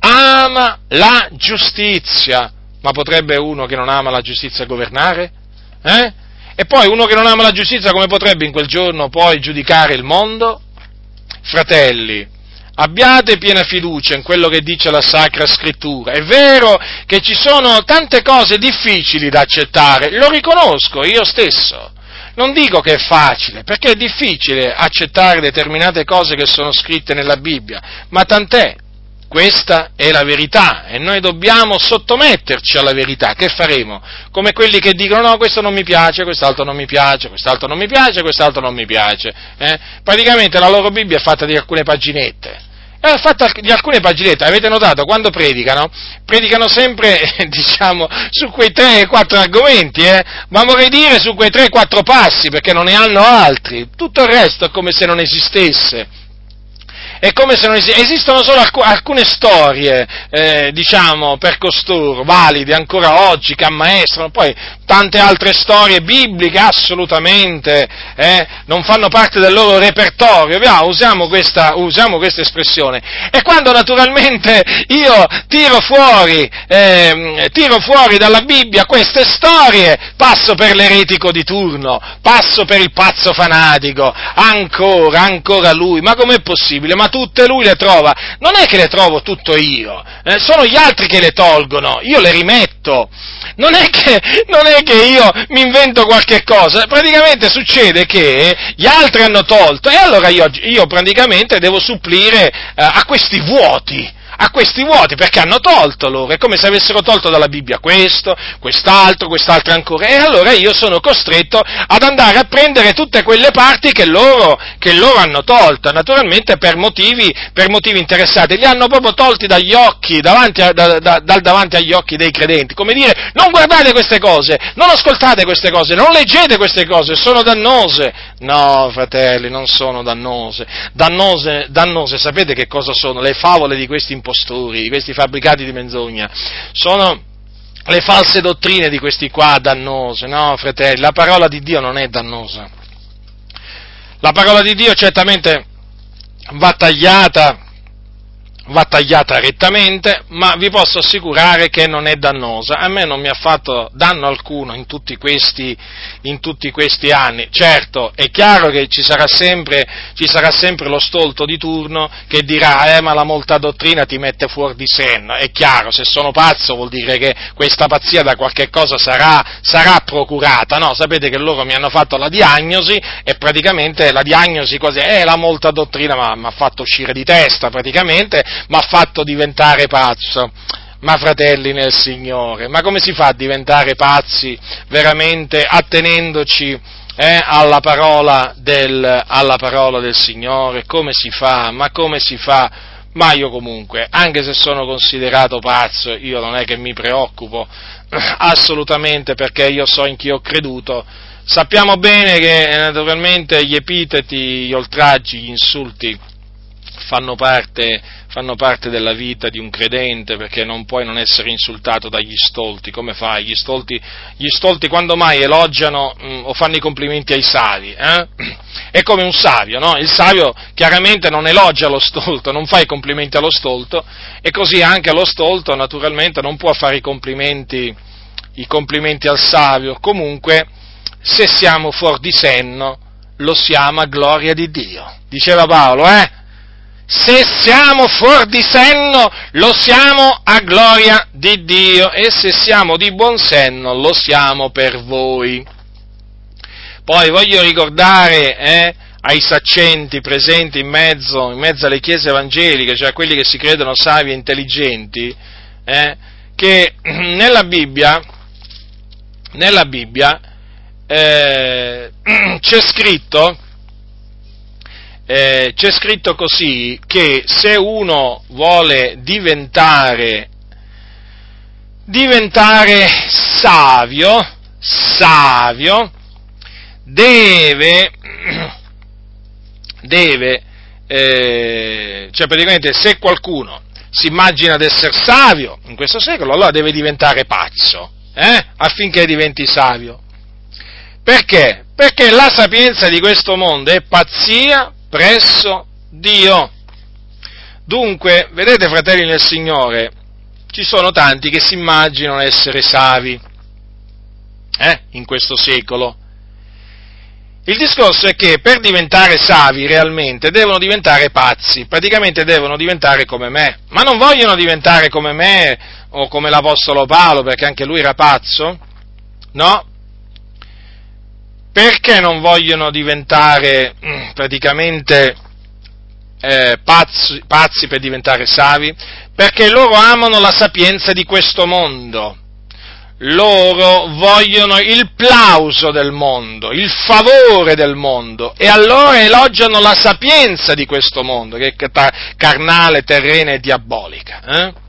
ama la giustizia. Ma potrebbe uno che non ama la giustizia governare? Eh? E poi uno che non ama la giustizia come potrebbe in quel giorno poi giudicare il mondo? Fratelli, abbiate piena fiducia in quello che dice la Sacra Scrittura. È vero che ci sono tante cose difficili da accettare, lo riconosco io stesso. Non dico che è facile, perché è difficile accettare determinate cose che sono scritte nella Bibbia, ma tant'è. Questa è la verità e noi dobbiamo sottometterci alla verità. Che faremo? Come quelli che dicono no, questo non mi piace, quest'altro non mi piace, quest'altro non mi piace, quest'altro non mi piace. Eh? Praticamente la loro Bibbia è fatta di alcune paginette. È fatta di alcune paginette, avete notato, quando predicano, predicano sempre, [laughs] diciamo, su quei 3-4 argomenti, eh? ma vorrei dire su quei 3-4 passi, perché non ne hanno altri. Tutto il resto è come se non esistesse è come se non esistano, esistono solo alcune storie, eh, diciamo, per costoro, valide ancora oggi, che ammaestrano, poi tante altre storie bibliche assolutamente eh, non fanno parte del loro repertorio, Via, usiamo, questa, usiamo, questa, espressione. E quando naturalmente io tiro fuori, eh, tiro fuori dalla Bibbia queste storie, passo per l'eretico di turno, passo per il pazzo fanatico, ancora, ancora lui, ma com'è possibile? Ma tutte lui le trova, non è che le trovo tutto io, eh, sono gli altri che le tolgono, io le rimetto non è, che, non è che io mi invento qualche cosa, praticamente succede che gli altri hanno tolto e allora io, io praticamente devo supplire eh, a questi vuoti a questi vuoti perché hanno tolto loro, è come se avessero tolto dalla Bibbia questo, quest'altro, quest'altro ancora, e allora io sono costretto ad andare a prendere tutte quelle parti che loro, che loro hanno tolto, naturalmente per motivi, per motivi, interessati, li hanno proprio tolti dagli occhi, davanti a, da, da, dal davanti agli occhi dei credenti, come dire, non guardate queste cose, non ascoltate queste cose, non leggete queste cose, sono dannose. No, fratelli, non sono dannose. Dannose, dannose sapete che cosa sono? Le favole di questi impostori impostori, di questi fabbricati di menzogna, sono le false dottrine di questi qua dannose, no fratelli, la parola di Dio non è dannosa. La parola di Dio certamente va tagliata va tagliata rettamente, ma vi posso assicurare che non è dannosa. A me non mi ha fatto danno alcuno in tutti questi, in tutti questi anni. Certo, è chiaro che ci sarà, sempre, ci sarà sempre lo stolto di turno che dirà, eh, ma la molta dottrina ti mette fuori di senno. È chiaro, se sono pazzo vuol dire che questa pazzia da qualche cosa sarà, sarà procurata, no? Sapete che loro mi hanno fatto la diagnosi e praticamente la diagnosi così, eh, la molta dottrina mi ha fatto uscire di testa praticamente, mi ha fatto diventare pazzo. Ma fratelli nel Signore, ma come si fa a diventare pazzi veramente attenendoci eh, alla, parola del, alla parola del Signore? Come si fa? Ma come si fa? Ma io comunque, anche se sono considerato pazzo, io non è che mi preoccupo [clears throat] assolutamente perché io so in chi ho creduto. Sappiamo bene che naturalmente gli epiteti, gli oltraggi, gli insulti fanno parte, fanno parte, della vita di un credente perché non puoi non essere insultato dagli stolti, come fai? Gli stolti, gli stolti quando mai elogiano mh, mm, o fanno i complimenti ai savi? Eh? [clears throat] È come un savio, no? Il savio chiaramente non elogia lo stolto, non fa i complimenti allo stolto e così anche lo stolto naturalmente non può fare i complimenti, i complimenti al savio. Comunque, se siamo fuori di senno, lo siamo a gloria di Dio. Diceva Paolo, eh? Se siamo fuori di senno, lo siamo a gloria di Dio e se siamo di buon senno, lo siamo per voi. Poi voglio ricordare eh, ai saccenti presenti in mezzo, in mezzo, alle chiese evangeliche, cioè a quelli che si credono savi e intelligenti, eh, che [clears throat] nella Bibbia, nella Bibbia eh, [clears throat] c'è scritto, eh, c'è scritto così che se uno vuole diventare, diventare savio, savio, deve, [clears throat] deve eh, cioè praticamente se qualcuno si immagina di essere savio in questo secolo, allora deve diventare pazzo, eh, affinché diventi savio. Perché? Perché la sapienza di questo mondo è pazzia presso Dio. Dunque, vedete fratelli nel Signore, ci sono tanti che si immaginano essere savi eh, in questo secolo. Il discorso è che per diventare savi realmente devono diventare pazzi, praticamente devono diventare come me, ma non vogliono diventare come me o come l'Apostolo Paolo perché anche lui era pazzo, no? Perché non vogliono diventare mm, praticamente eh, pazzi, pazzi per diventare savi? Perché loro amano la sapienza di questo mondo. Loro vogliono il plauso del mondo, il favore del mondo e allora elogiano la sapienza di questo mondo, che è carnale, terrena e diabolica. Eh?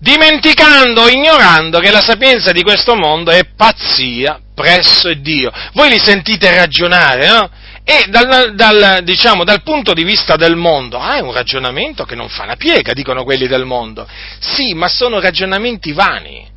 dimenticando, ignorando che la sapienza di questo mondo è pazzia presso Dio. Voi li sentite ragionare, no? E dal, dal, diciamo, dal punto di vista del mondo, ah, è un ragionamento che non fa la piega, dicono quelli del mondo. Sì, ma sono ragionamenti vani.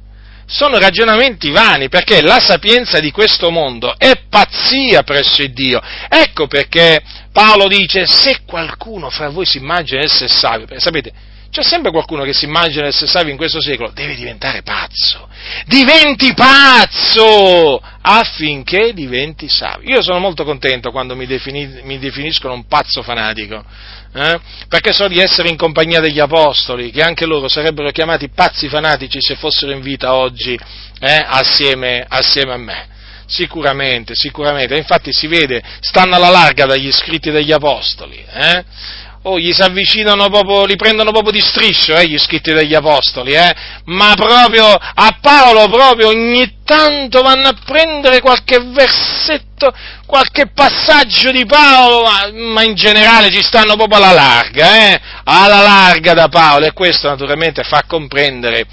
Sono ragionamenti vani perché la sapienza di questo mondo è pazzia presso Dio. Ecco perché Paolo dice: Se qualcuno fra voi si immagina essere savio, sapete, c'è sempre qualcuno che si immagina essere savio in questo secolo, deve diventare pazzo. Diventi pazzo affinché diventi savio. Io sono molto contento quando mi, defini, mi definiscono un pazzo fanatico, eh? perché so di essere in compagnia degli apostoli, che anche loro sarebbero chiamati pazzi fanatici se fossero in vita oggi eh? assieme, assieme a me. Sicuramente, sicuramente. Infatti si vede, stanno alla larga dagli scritti degli apostoli. Eh? Oh, gli si avvicinano proprio, li prendono proprio di striscio, eh, gli scritti degli apostoli, eh, ma proprio a Paolo proprio ogni tanto vanno a prendere qualche versetto, qualche passaggio di Paolo, ma, ma in generale ci stanno proprio alla larga, eh, alla larga da Paolo, e questo naturalmente fa comprendere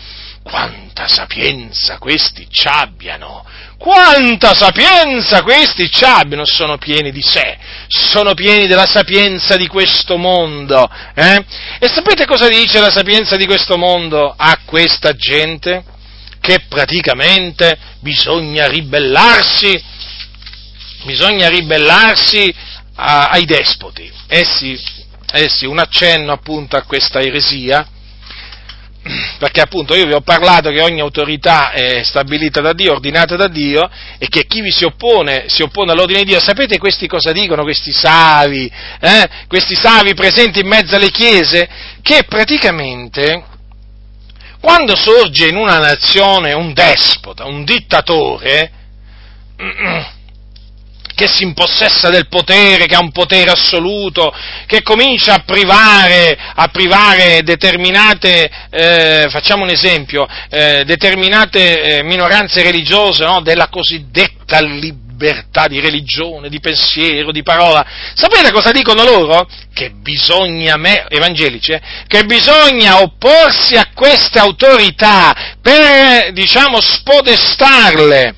quanta sapienza questi ci abbiano, quanta sapienza questi ci abbiano, sono pieni di sé, sono pieni della sapienza di questo mondo. Eh? E sapete cosa dice la sapienza di questo mondo a questa gente? Che praticamente bisogna ribellarsi, bisogna ribellarsi a, ai despoti. Sì, eh sì, un accenno appunto a questa eresia perché appunto io vi ho parlato che ogni autorità è stabilita da Dio, ordinata da Dio, e che chi vi si oppone, si oppone all'ordine di Dio. Sapete questi cosa dicono, questi savi, eh? questi savi presenti in mezzo alle chiese? Che praticamente, quando sorge in una nazione un despota, un dittatore, [clears throat] che si impossessa del potere, che ha un potere assoluto, che comincia a privare, a privare determinate, eh, facciamo un esempio, eh, determinate eh, minoranze religiose no, della cosiddetta libertà di religione, di pensiero, di parola. Sapete cosa dicono loro? Che bisogna, me, evangelici, eh, che bisogna opporsi a queste autorità per, diciamo, spodestarle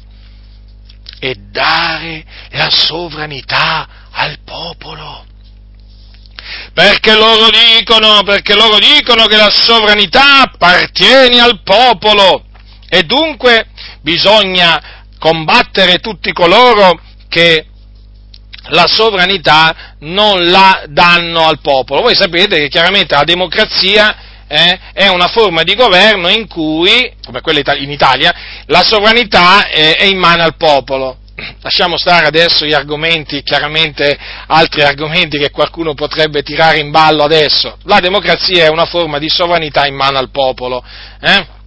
e dare la sovranità al popolo. Perché loro dicono, perché loro dicono che la sovranità appartiene al popolo e dunque bisogna combattere tutti coloro che la sovranità non la danno al popolo. Voi sapete che chiaramente la democrazia eh, è una forma di governo in cui, come quella in Italia, la sovranità è, è in mano al popolo. Lasciamo stare adesso gli argomenti, chiaramente altri argomenti che qualcuno potrebbe tirare in ballo adesso. La democrazia è una forma di sovranità in mano al popolo. Eh?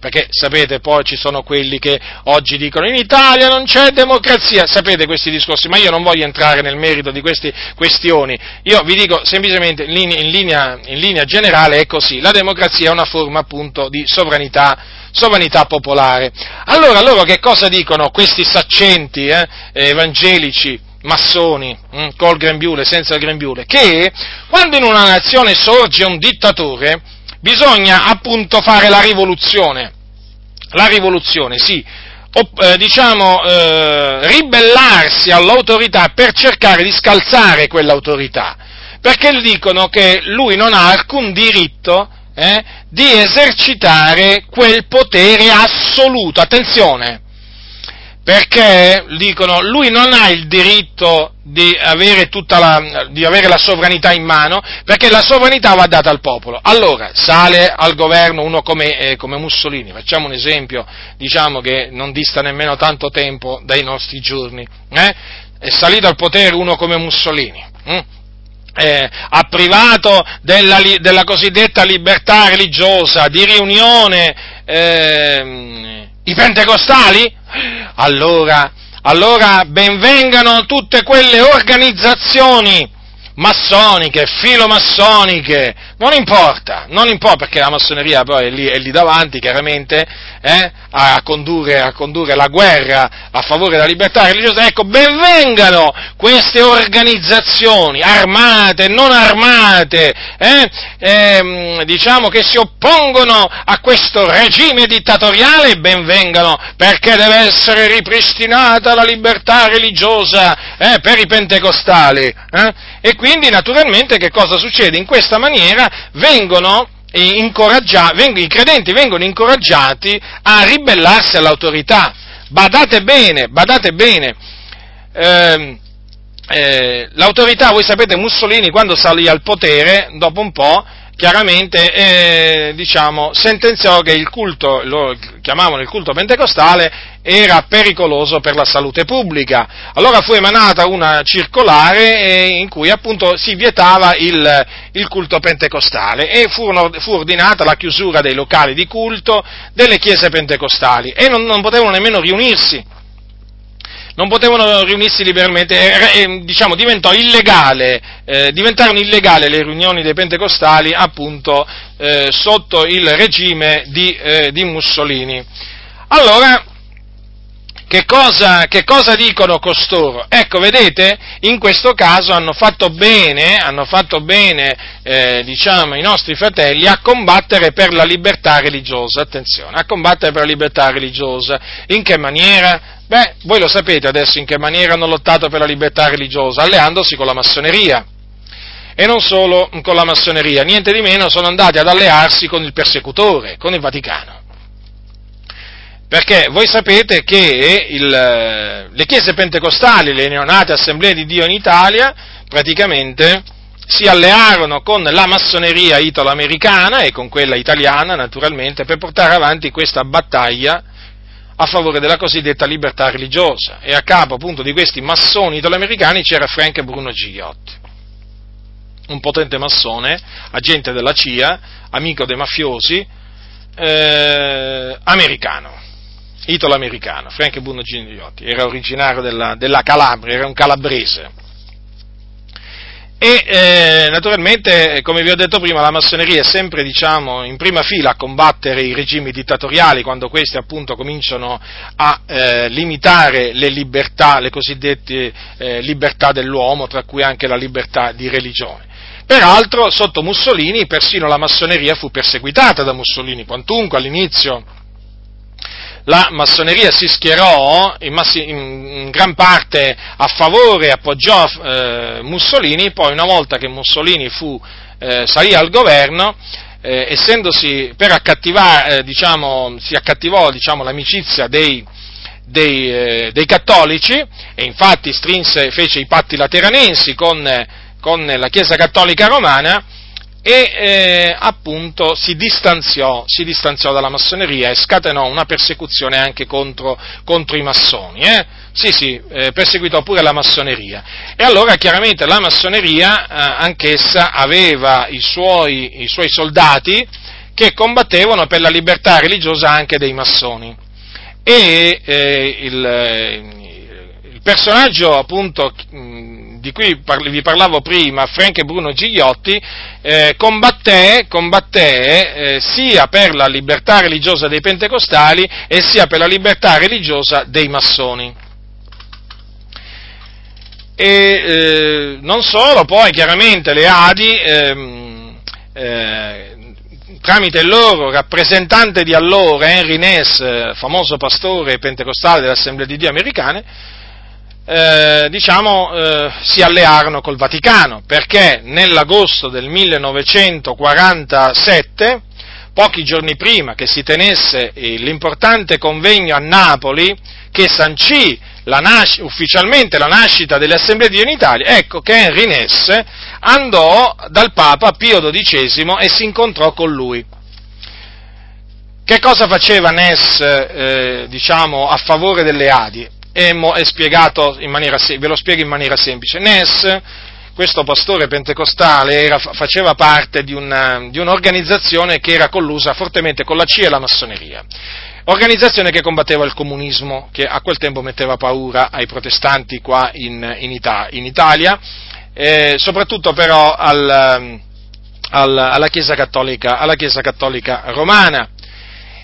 Perché sapete poi ci sono quelli che oggi dicono in Italia non c'è democrazia, sapete questi discorsi, ma io non voglio entrare nel merito di queste questioni, io vi dico semplicemente in linea, in linea, in linea generale è così, la democrazia è una forma appunto di sovranità, sovranità popolare. Allora loro che cosa dicono questi saccenti eh, evangelici? massoni, hm, col grembiule, senza il grembiule, che quando in una nazione sorge un dittatore, bisogna appunto fare la rivoluzione. La rivoluzione, sì, o, eh, diciamo, eh, ribellarsi all'autorità per cercare di scalzare quell'autorità, perché dicono che lui non ha alcun diritto eh, di esercitare quel potere assoluto. Attenzione, perché dicono lui non ha il diritto di avere, la, di avere, la, sovranità in mano, perché la sovranità va data al popolo. Allora sale al governo uno come, eh, come Mussolini, facciamo un esempio, diciamo che non dista nemmeno tanto tempo dai nostri giorni, eh? è salito al potere uno come Mussolini. Hm? Eh, ha privato della, della, cosiddetta libertà religiosa, di riunione eh, i pentecostali? Allora, allora benvengano tutte quelle organizzazioni massoniche, filomassoniche, non importa, non importa perché la massoneria poi è lì, è lì davanti chiaramente eh, a, condurre, a, condurre, la guerra a favore della libertà religiosa, ecco, benvengano queste organizzazioni armate, non armate, eh, eh, diciamo che si oppongono a questo regime dittatoriale, benvengano perché deve essere ripristinata la libertà religiosa eh, per i pentecostali. Eh. E quindi naturalmente che cosa succede? In questa maniera vengono i credenti vengono incoraggiati a ribellarsi all'autorità. Badate bene, badate bene. Eh, eh, l'autorità, voi sapete, Mussolini quando salì al potere, dopo un po', chiaramente eh, diciamo, sentenziò che il culto, lo chiamavano il culto pentecostale, era pericoloso per la salute pubblica. Allora fu emanata una circolare eh, in cui appunto si vietava il, il culto pentecostale e furono, fu ordinata la chiusura dei locali di culto delle chiese pentecostali e non, non potevano nemmeno riunirsi non potevano riunirsi liberamente, e, e, diciamo, illegale, eh, diventarono illegali le riunioni dei pentecostali appunto eh, sotto il regime di, eh, di Mussolini. Allora, che cosa, che cosa, dicono costoro? Ecco, vedete, in questo caso hanno fatto bene, hanno fatto bene eh, diciamo, i nostri fratelli a combattere per la libertà religiosa, attenzione, a combattere per la libertà religiosa. In che maniera? Beh, voi lo sapete adesso in che maniera hanno lottato per la libertà religiosa, alleandosi con la massoneria. E non solo con la massoneria, niente di meno sono andati ad allearsi con il persecutore, con il Vaticano. Perché voi sapete che il, le chiese pentecostali, le neonate assemblee di Dio in Italia, praticamente si allearono con la massoneria italo-americana e con quella italiana, naturalmente, per portare avanti questa battaglia a favore della cosiddetta libertà religiosa. E a capo appunto di questi massoni italoamericani c'era Frank Bruno Gigliotti, un potente massone, agente della CIA, amico dei mafiosi, eh, americano, italo-americano, Frank Bruno Gigliotti, era originario della, della Calabria, era un calabrese e eh, naturalmente, come vi ho detto prima, la massoneria è sempre diciamo, in prima fila a combattere i regimi dittatoriali quando questi appunto cominciano a eh, limitare le libertà, le cosiddette eh, libertà dell'uomo, tra cui anche la libertà di religione. Peraltro, sotto Mussolini, persino la massoneria fu perseguitata da Mussolini, quantunque all'inizio la massoneria si schierò in, massi, in gran parte a favore appoggiò eh, Mussolini, poi una volta che Mussolini fu, eh, salì al governo, eh, essendosi per accattivare, eh, diciamo, si accattivò diciamo, l'amicizia dei, dei, eh, dei, cattolici e infatti strinse, fece i patti lateranensi con, con la Chiesa Cattolica Romana, e eh, appunto si distanziò, si distanziò, dalla massoneria e scatenò una persecuzione anche contro, contro i massoni. Eh? Sì, sì, eh, perseguitò pure la massoneria. E allora chiaramente la massoneria eh, anch'essa aveva i suoi, i suoi soldati che combattevano per la libertà religiosa anche dei massoni. E eh, il, il, personaggio appunto di cui vi parlavo prima, Frank e Bruno Gigliotti, eh, combatté, combatté eh, sia per la libertà religiosa dei pentecostali e sia per la libertà religiosa dei massoni. E eh, non solo, poi chiaramente le Adi, ehm, eh, tramite il loro rappresentante di allora, Henry Ness, famoso pastore pentecostale dell'Assemblea di Dio americane, eh, diciamo, eh, si allearono col Vaticano, perché nell'agosto del 1947, pochi giorni prima che si tenesse l'importante convegno a Napoli, che sancì la nas- ufficialmente la nascita delle Assemblee di Dio in Italia, ecco che Henry Ness andò dal Papa Pio XII e si incontrò con lui. Che cosa faceva Ness, eh, diciamo, a favore delle Adi? È, spiegato in maniera, ve lo spiego in maniera semplice. Ness, questo pastore pentecostale, era, faceva parte di, una, di un'organizzazione che era collusa fortemente con la CIA e la massoneria. Organizzazione che combatteva il comunismo, che a quel tempo metteva paura ai protestanti qua in, in, Ita- in Italia, eh, soprattutto però al, al, alla, Chiesa alla Chiesa Cattolica Romana.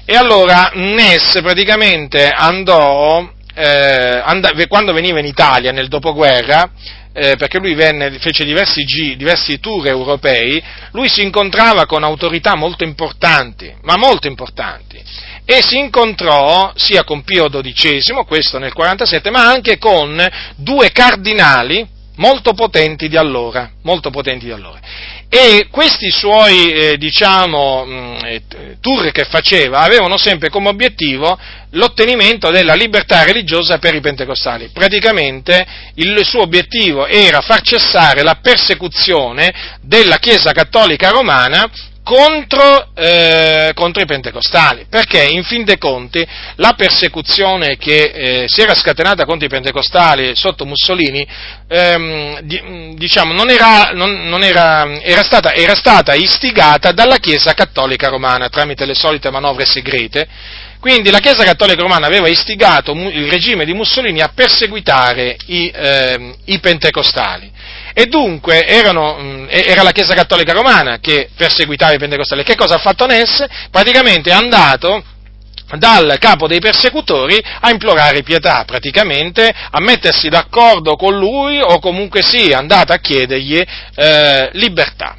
E allora Ness praticamente andò eh, and- quando veniva in Italia nel dopoguerra, eh, perché lui venne, fece diversi, G, diversi tour europei, lui si incontrava con autorità molto importanti, ma molto importanti, e si incontrò sia con Pio XII, questo nel 47, ma anche con due cardinali molto potenti di allora, molto potenti di allora. E questi suoi, eh, diciamo, mh, mm, eh, tour che faceva avevano sempre come obiettivo l'ottenimento della libertà religiosa per i pentecostali. Praticamente il suo obiettivo era far cessare la persecuzione della Chiesa cattolica romana contro, eh, contro, i pentecostali, perché in fin dei conti la persecuzione che eh, si era scatenata contro i pentecostali sotto Mussolini, ehm, di, diciamo, non era, non, non era, era, stata, era stata istigata dalla Chiesa cattolica romana tramite le solite manovre segrete, quindi la Chiesa Cattolica Romana aveva istigato il regime di Mussolini a perseguitare i, eh, i pentecostali. E dunque erano, mm, era la Chiesa Cattolica Romana che perseguitava i pentecostali. Che cosa ha fatto Ness? Praticamente è andato dal capo dei persecutori a implorare pietà, praticamente a mettersi d'accordo con lui o comunque sì, è andato a chiedergli eh, libertà.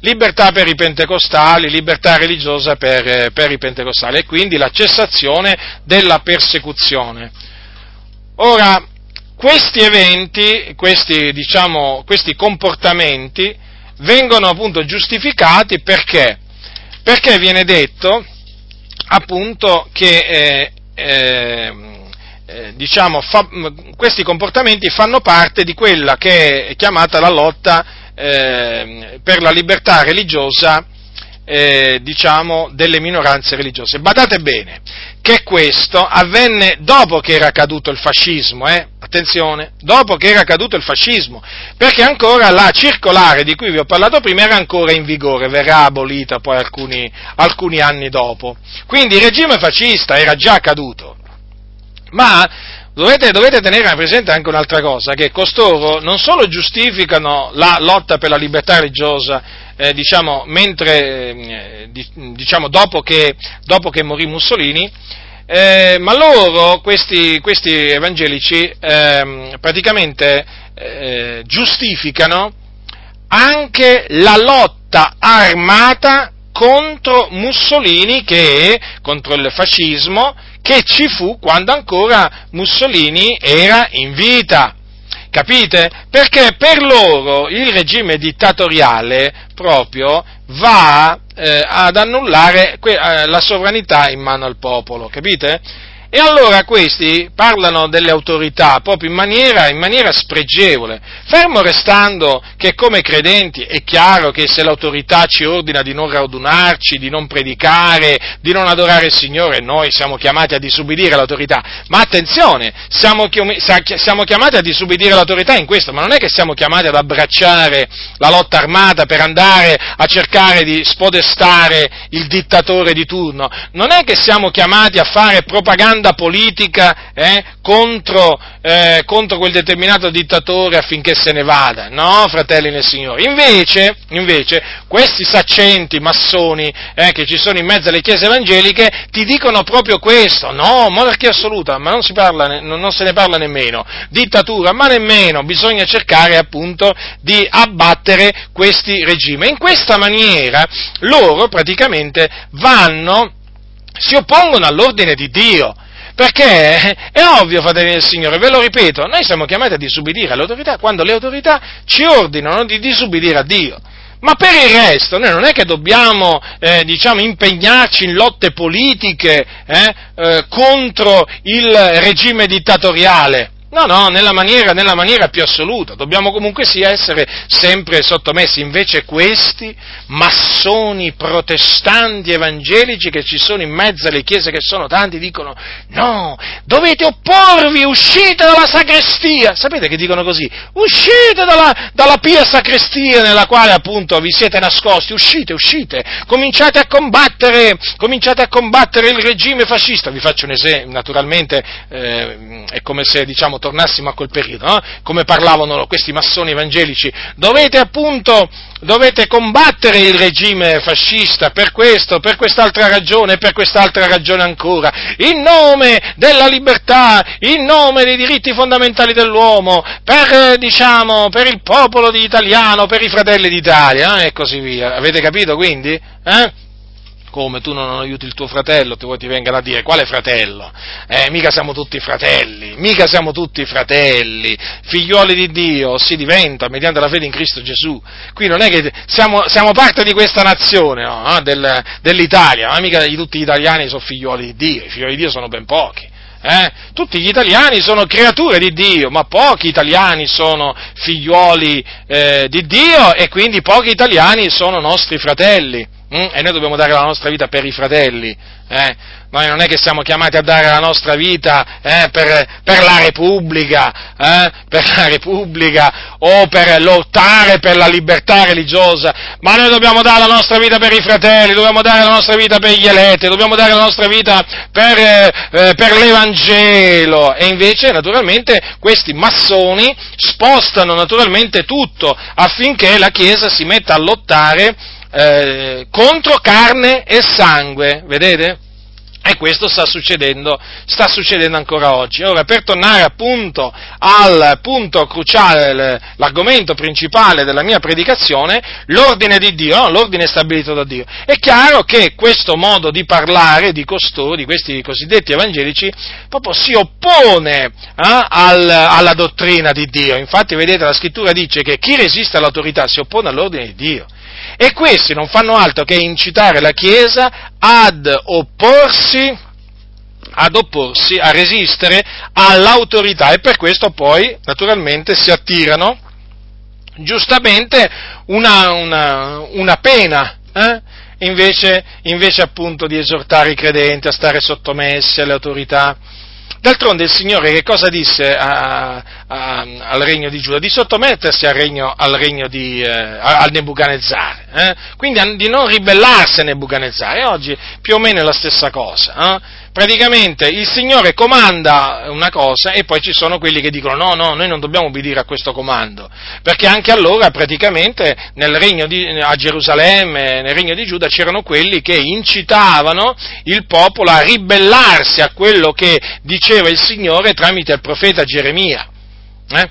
Libertà per i pentecostali, libertà religiosa per, eh, per i pentecostali e quindi la cessazione della persecuzione. Ora, questi eventi, questi, diciamo, questi comportamenti vengono appunto giustificati perché? Perché viene detto appunto che eh, eh, eh, diciamo, fa, questi comportamenti fanno parte di quella che è chiamata la lotta eh, per la libertà religiosa eh, diciamo, delle minoranze religiose. Badate bene che questo avvenne dopo che era caduto il fascismo, eh? attenzione, dopo che era caduto il fascismo, perché ancora la circolare di cui vi ho parlato prima era ancora in vigore, verrà abolita poi alcuni, alcuni anni dopo. Quindi il regime fascista era già caduto. Ma Dovete, dovete, tenere presente anche un'altra cosa, che costoro non solo giustificano la lotta per la libertà religiosa eh, diciamo, mentre, eh, diciamo, dopo, che, dopo che morì Mussolini, eh, ma loro, questi, questi evangelici, ehm, praticamente eh, giustificano anche la lotta armata contro Mussolini, che, contro il fascismo, che ci fu quando ancora Mussolini era in vita. Capite? Perché per loro il regime dittatoriale proprio va eh, ad annullare que- eh, la sovranità in mano al popolo, capite? E allora questi parlano delle autorità proprio in maniera, in maniera, spregevole, fermo restando che come credenti è chiaro che se l'autorità ci ordina di non radunarci, di non predicare, di non adorare il Signore, noi siamo chiamati a disubbidire l'autorità. Ma attenzione, siamo, siamo chiamati a disubbidire l'autorità in questo, ma non è che siamo chiamati ad abbracciare la lotta armata per andare a cercare di spodestare il dittatore di turno, non è che siamo chiamati a fare propaganda propaganda politica eh, contro, eh, contro, quel determinato dittatore affinché se ne vada. No, fratelli nel Signore. Invece, invece questi saccenti massoni eh, che ci sono in mezzo alle chiese evangeliche ti dicono proprio questo. No, monarchia assoluta, ma non, parla, non se ne parla nemmeno. Dittatura, ma nemmeno. Bisogna cercare appunto di abbattere questi regimi. In questa maniera loro praticamente vanno si oppongono all'ordine di Dio. Perché è ovvio, fratelli del Signore, ve lo ripeto, noi siamo chiamati a disubbidire alle autorità quando le autorità ci ordinano di disubbidire a Dio. Ma per il resto noi non è che dobbiamo eh, diciamo, impegnarci in lotte politiche eh, eh, contro il regime dittatoriale. No, no, nella maniera, nella maniera, più assoluta. Dobbiamo comunque sia essere sempre sottomessi. Invece questi massoni protestanti evangelici che ci sono in mezzo alle chiese, che sono tanti, dicono no, dovete opporvi, uscite dalla sacrestia. Sapete che dicono così? Uscite dalla, dalla pia sacrestia nella quale appunto vi siete nascosti. Uscite, uscite. Cominciate a combattere, cominciate a combattere il regime fascista. Vi faccio un esempio, naturalmente eh, è come se diciamo tornassimo a quel periodo, no? come parlavano questi massoni evangelici, dovete appunto, dovete combattere il regime fascista per questo, per quest'altra ragione per quest'altra ragione ancora, in nome della libertà, in nome dei diritti fondamentali dell'uomo, per, diciamo, per il popolo italiano, per i fratelli d'Italia, eh? e così via. Avete capito quindi? Eh? Come tu non aiuti il tuo fratello, vuoi ti vengano a dire quale fratello? Eh, mica siamo tutti fratelli, mica siamo tutti fratelli, figlioli di Dio si diventa mediante la fede in Cristo Gesù. Qui non è che siamo, siamo parte di questa nazione, no? Del, dell'Italia, ma mica tutti gli italiani sono figlioli di Dio, i figlioli di Dio sono ben pochi. Eh? Tutti gli italiani sono creature di Dio, ma pochi italiani sono figlioli eh, di Dio e quindi pochi italiani sono nostri fratelli. Mm? E noi dobbiamo dare la nostra vita per i fratelli. Eh? Noi non è che siamo chiamati a dare la nostra vita eh, per, per, la Repubblica, eh, per la Repubblica o per lottare per la libertà religiosa, ma noi dobbiamo dare la nostra vita per i fratelli, dobbiamo dare la nostra vita per gli eletti, dobbiamo dare la nostra vita per, eh, per l'Evangelo. E invece, naturalmente, questi massoni spostano naturalmente tutto affinché la Chiesa si metta a lottare eh, contro carne e sangue, vedete? E questo sta succedendo, sta succedendo ancora oggi. Ora, per tornare appunto al punto cruciale, l'argomento principale della mia predicazione, l'ordine di Dio, no? l'ordine stabilito da Dio. È chiaro che questo modo di parlare di costoro, di questi cosiddetti evangelici, proprio si oppone eh, al, alla dottrina di Dio. Infatti, vedete, la scrittura dice che chi resiste all'autorità si oppone all'ordine di Dio. E questi non fanno altro che incitare la Chiesa ad opporsi, ad opporsi, a resistere all'autorità e per questo poi naturalmente si attirano giustamente una, una, una pena. Eh? Invece, invece appunto di esortare i credenti a stare sottomessi alle autorità, D'altronde il Signore che cosa disse a, a, al regno di Giuda? Di sottomettersi al regno, al regno di eh, al Nebuchadnezzar, eh? quindi di non ribellarsi a Nebuchadnezzar. E oggi più o meno è la stessa cosa. Eh? praticamente il Signore comanda una cosa e poi ci sono quelli che dicono no, no, noi non dobbiamo obbedire a questo comando, perché anche allora praticamente di, a Gerusalemme, nel regno di Giuda c'erano quelli che incitavano il popolo a ribellarsi a quello che diceva il Signore tramite il profeta Geremia. Eh?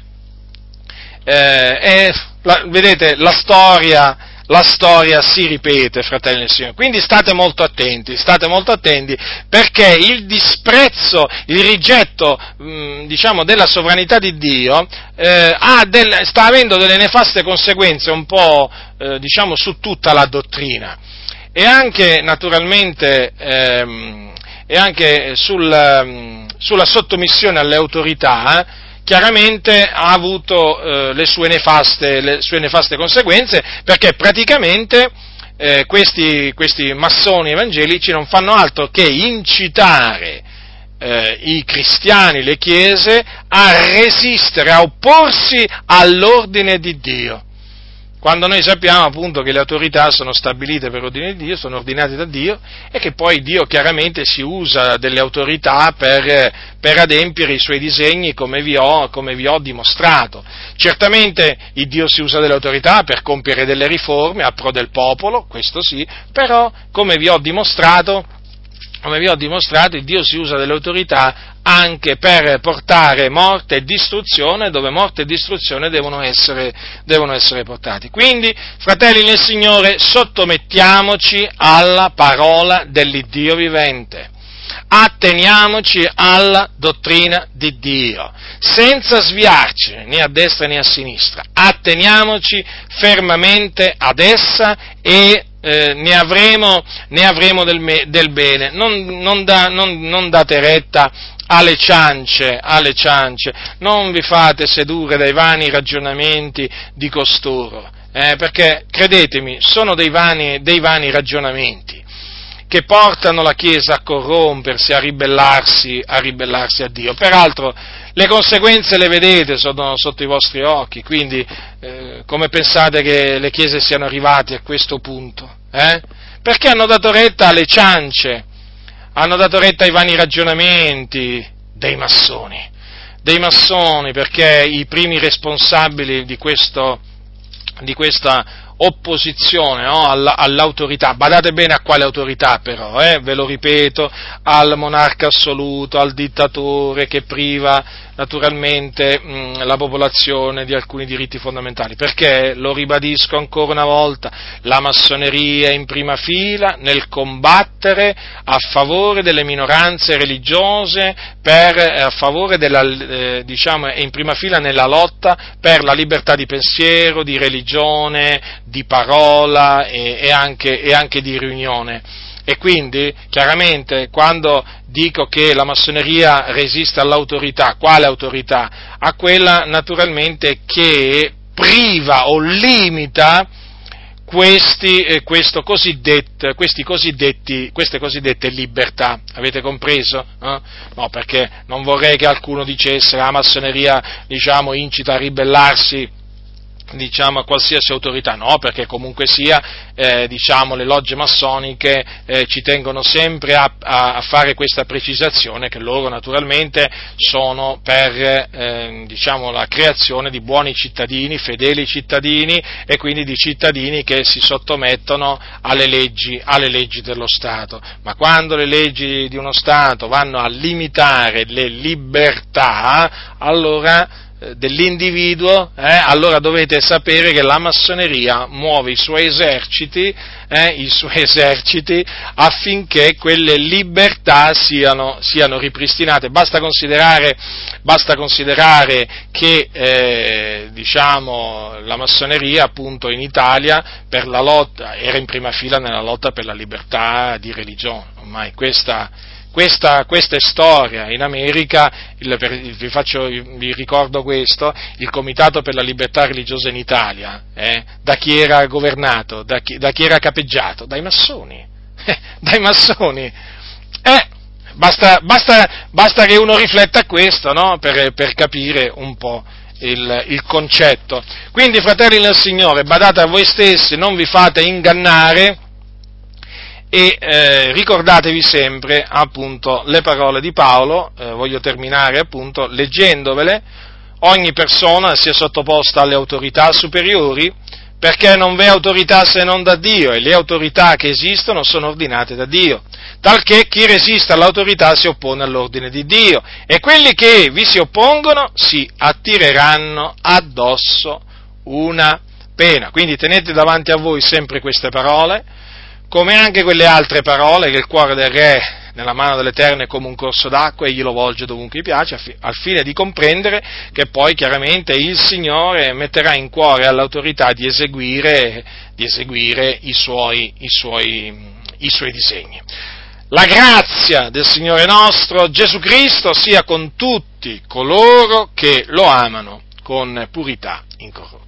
Eh, la, vedete, la storia la storia si ripete, fratelli del Signore. Quindi state molto attenti, state molto attenti, perché il disprezzo, il rigetto, mh, mm, diciamo, della sovranità di Dio eh, del, sta avendo delle nefaste conseguenze un po', eh, diciamo, su tutta la dottrina. E anche, naturalmente, ehm, e anche sul, mm, sulla sottomissione alle autorità, chiaramente ha avuto eh, le, sue nefaste, le, sue nefaste, conseguenze, perché praticamente eh, questi, questi, massoni evangelici non fanno altro che incitare eh, i cristiani, le chiese, a resistere, a opporsi all'ordine di Dio quando noi sappiamo appunto che le autorità sono stabilite per ordine di Dio, sono ordinate da Dio e che poi Dio chiaramente si usa delle autorità per, per adempiere i suoi disegni come vi, ho, come vi ho dimostrato. Certamente il Dio si usa delle autorità per compiere delle riforme a pro del popolo, questo sì, però come vi ho dimostrato, come vi ho dimostrato, Dio si usa delle autorità anche per portare morte e distruzione dove morte e distruzione devono essere, devono essere portati. Quindi, fratelli nel Signore, sottomettiamoci alla parola dell'Iddio vivente. Atteniamoci alla dottrina di Dio, senza sviarci né a destra né a sinistra, atteniamoci fermamente ad essa e eh, ne, avremo, ne avremo del, me, del, bene, non, non, da, non, non date retta alle ciance, alle ciance, non vi fate sedurre dai vani ragionamenti di costoro, eh, perché credetemi, sono dei vani, dei vani ragionamenti che portano la Chiesa a corrompersi, a ribellarsi, a ribellarsi a Dio. Peraltro le conseguenze le vedete, sono sotto i vostri occhi, quindi eh, come pensate che le Chiese siano arrivate a questo punto? Eh? Perché hanno dato retta alle ciance, hanno dato retta ai vani ragionamenti dei massoni, dei massoni perché i primi responsabili di, questo, di questa opposizione no? all'autorità, badate bene a quale autorità però, eh? ve lo ripeto, al monarca assoluto, al dittatore che priva naturalmente mh, la popolazione di alcuni diritti fondamentali, perché, lo ribadisco ancora una volta, la massoneria è in prima fila nel combattere a favore delle minoranze religiose, per, eh, a favore della, eh, diciamo, è in prima fila nella lotta per la libertà di pensiero, di religione, di parola e, e, anche, e anche di riunione. E quindi, chiaramente, quando dico che la massoneria resiste all'autorità, quale autorità? A quella naturalmente che priva o limita questi, eh, cosiddetti, queste cosiddette libertà. Avete compreso? Eh? No, perché non vorrei che qualcuno dicesse che la massoneria diciamo, incita a ribellarsi diciamo, a qualsiasi autorità, no, perché comunque sia, eh, diciamo, le logge massoniche eh, ci tengono sempre a, a, fare questa precisazione che loro naturalmente sono per, eh, diciamo, la creazione di buoni cittadini, fedeli cittadini e quindi di cittadini che si sottomettono alle leggi, alle leggi dello Stato. Ma quando le leggi di uno Stato vanno a limitare le libertà, allora dell'individuo, eh, allora dovete sapere che la massoneria muove i suoi eserciti, eh, i suoi [laughs] eserciti affinché quelle libertà siano, siano ripristinate. Basta considerare, basta considerare che eh, diciamo, la massoneria appunto in Italia lotta, era in prima fila nella lotta per la libertà di religione, ormai questa questa, questa, è storia. In America, il, vi, faccio, vi, ricordo questo, il Comitato per la Libertà Religiosa in Italia, eh, da chi era governato, da chi, da chi era capeggiato? Dai massoni. [laughs] Eh, dai massoni. Eh, basta, basta, basta, che uno rifletta questo, no? per, per, capire un po'. Il, il concetto. Quindi, fratelli del Signore, badate a voi stessi, non vi fate ingannare e eh, ricordatevi sempre appunto le parole di Paolo, eh, voglio terminare appunto leggendovele, ogni persona sia sottoposta alle autorità superiori perché non v'è autorità se non da Dio e le autorità che esistono sono ordinate da Dio, talché chi resiste all'autorità si oppone all'ordine di Dio e quelli che vi si oppongono si attireranno addosso una pena. Quindi tenete davanti a voi sempre queste parole, come anche quelle altre parole che il cuore del re nella mano dell'Eterno è come un corso d'acqua e gli lo volge dovunque gli piace, al fine di comprendere che poi chiaramente il Signore metterà in cuore all'autorità di eseguire, di eseguire i, suoi, i, suoi, i suoi disegni. la grazia del Signore nostro Gesù Cristo sia con tutti coloro che lo amano con purità incorrotta.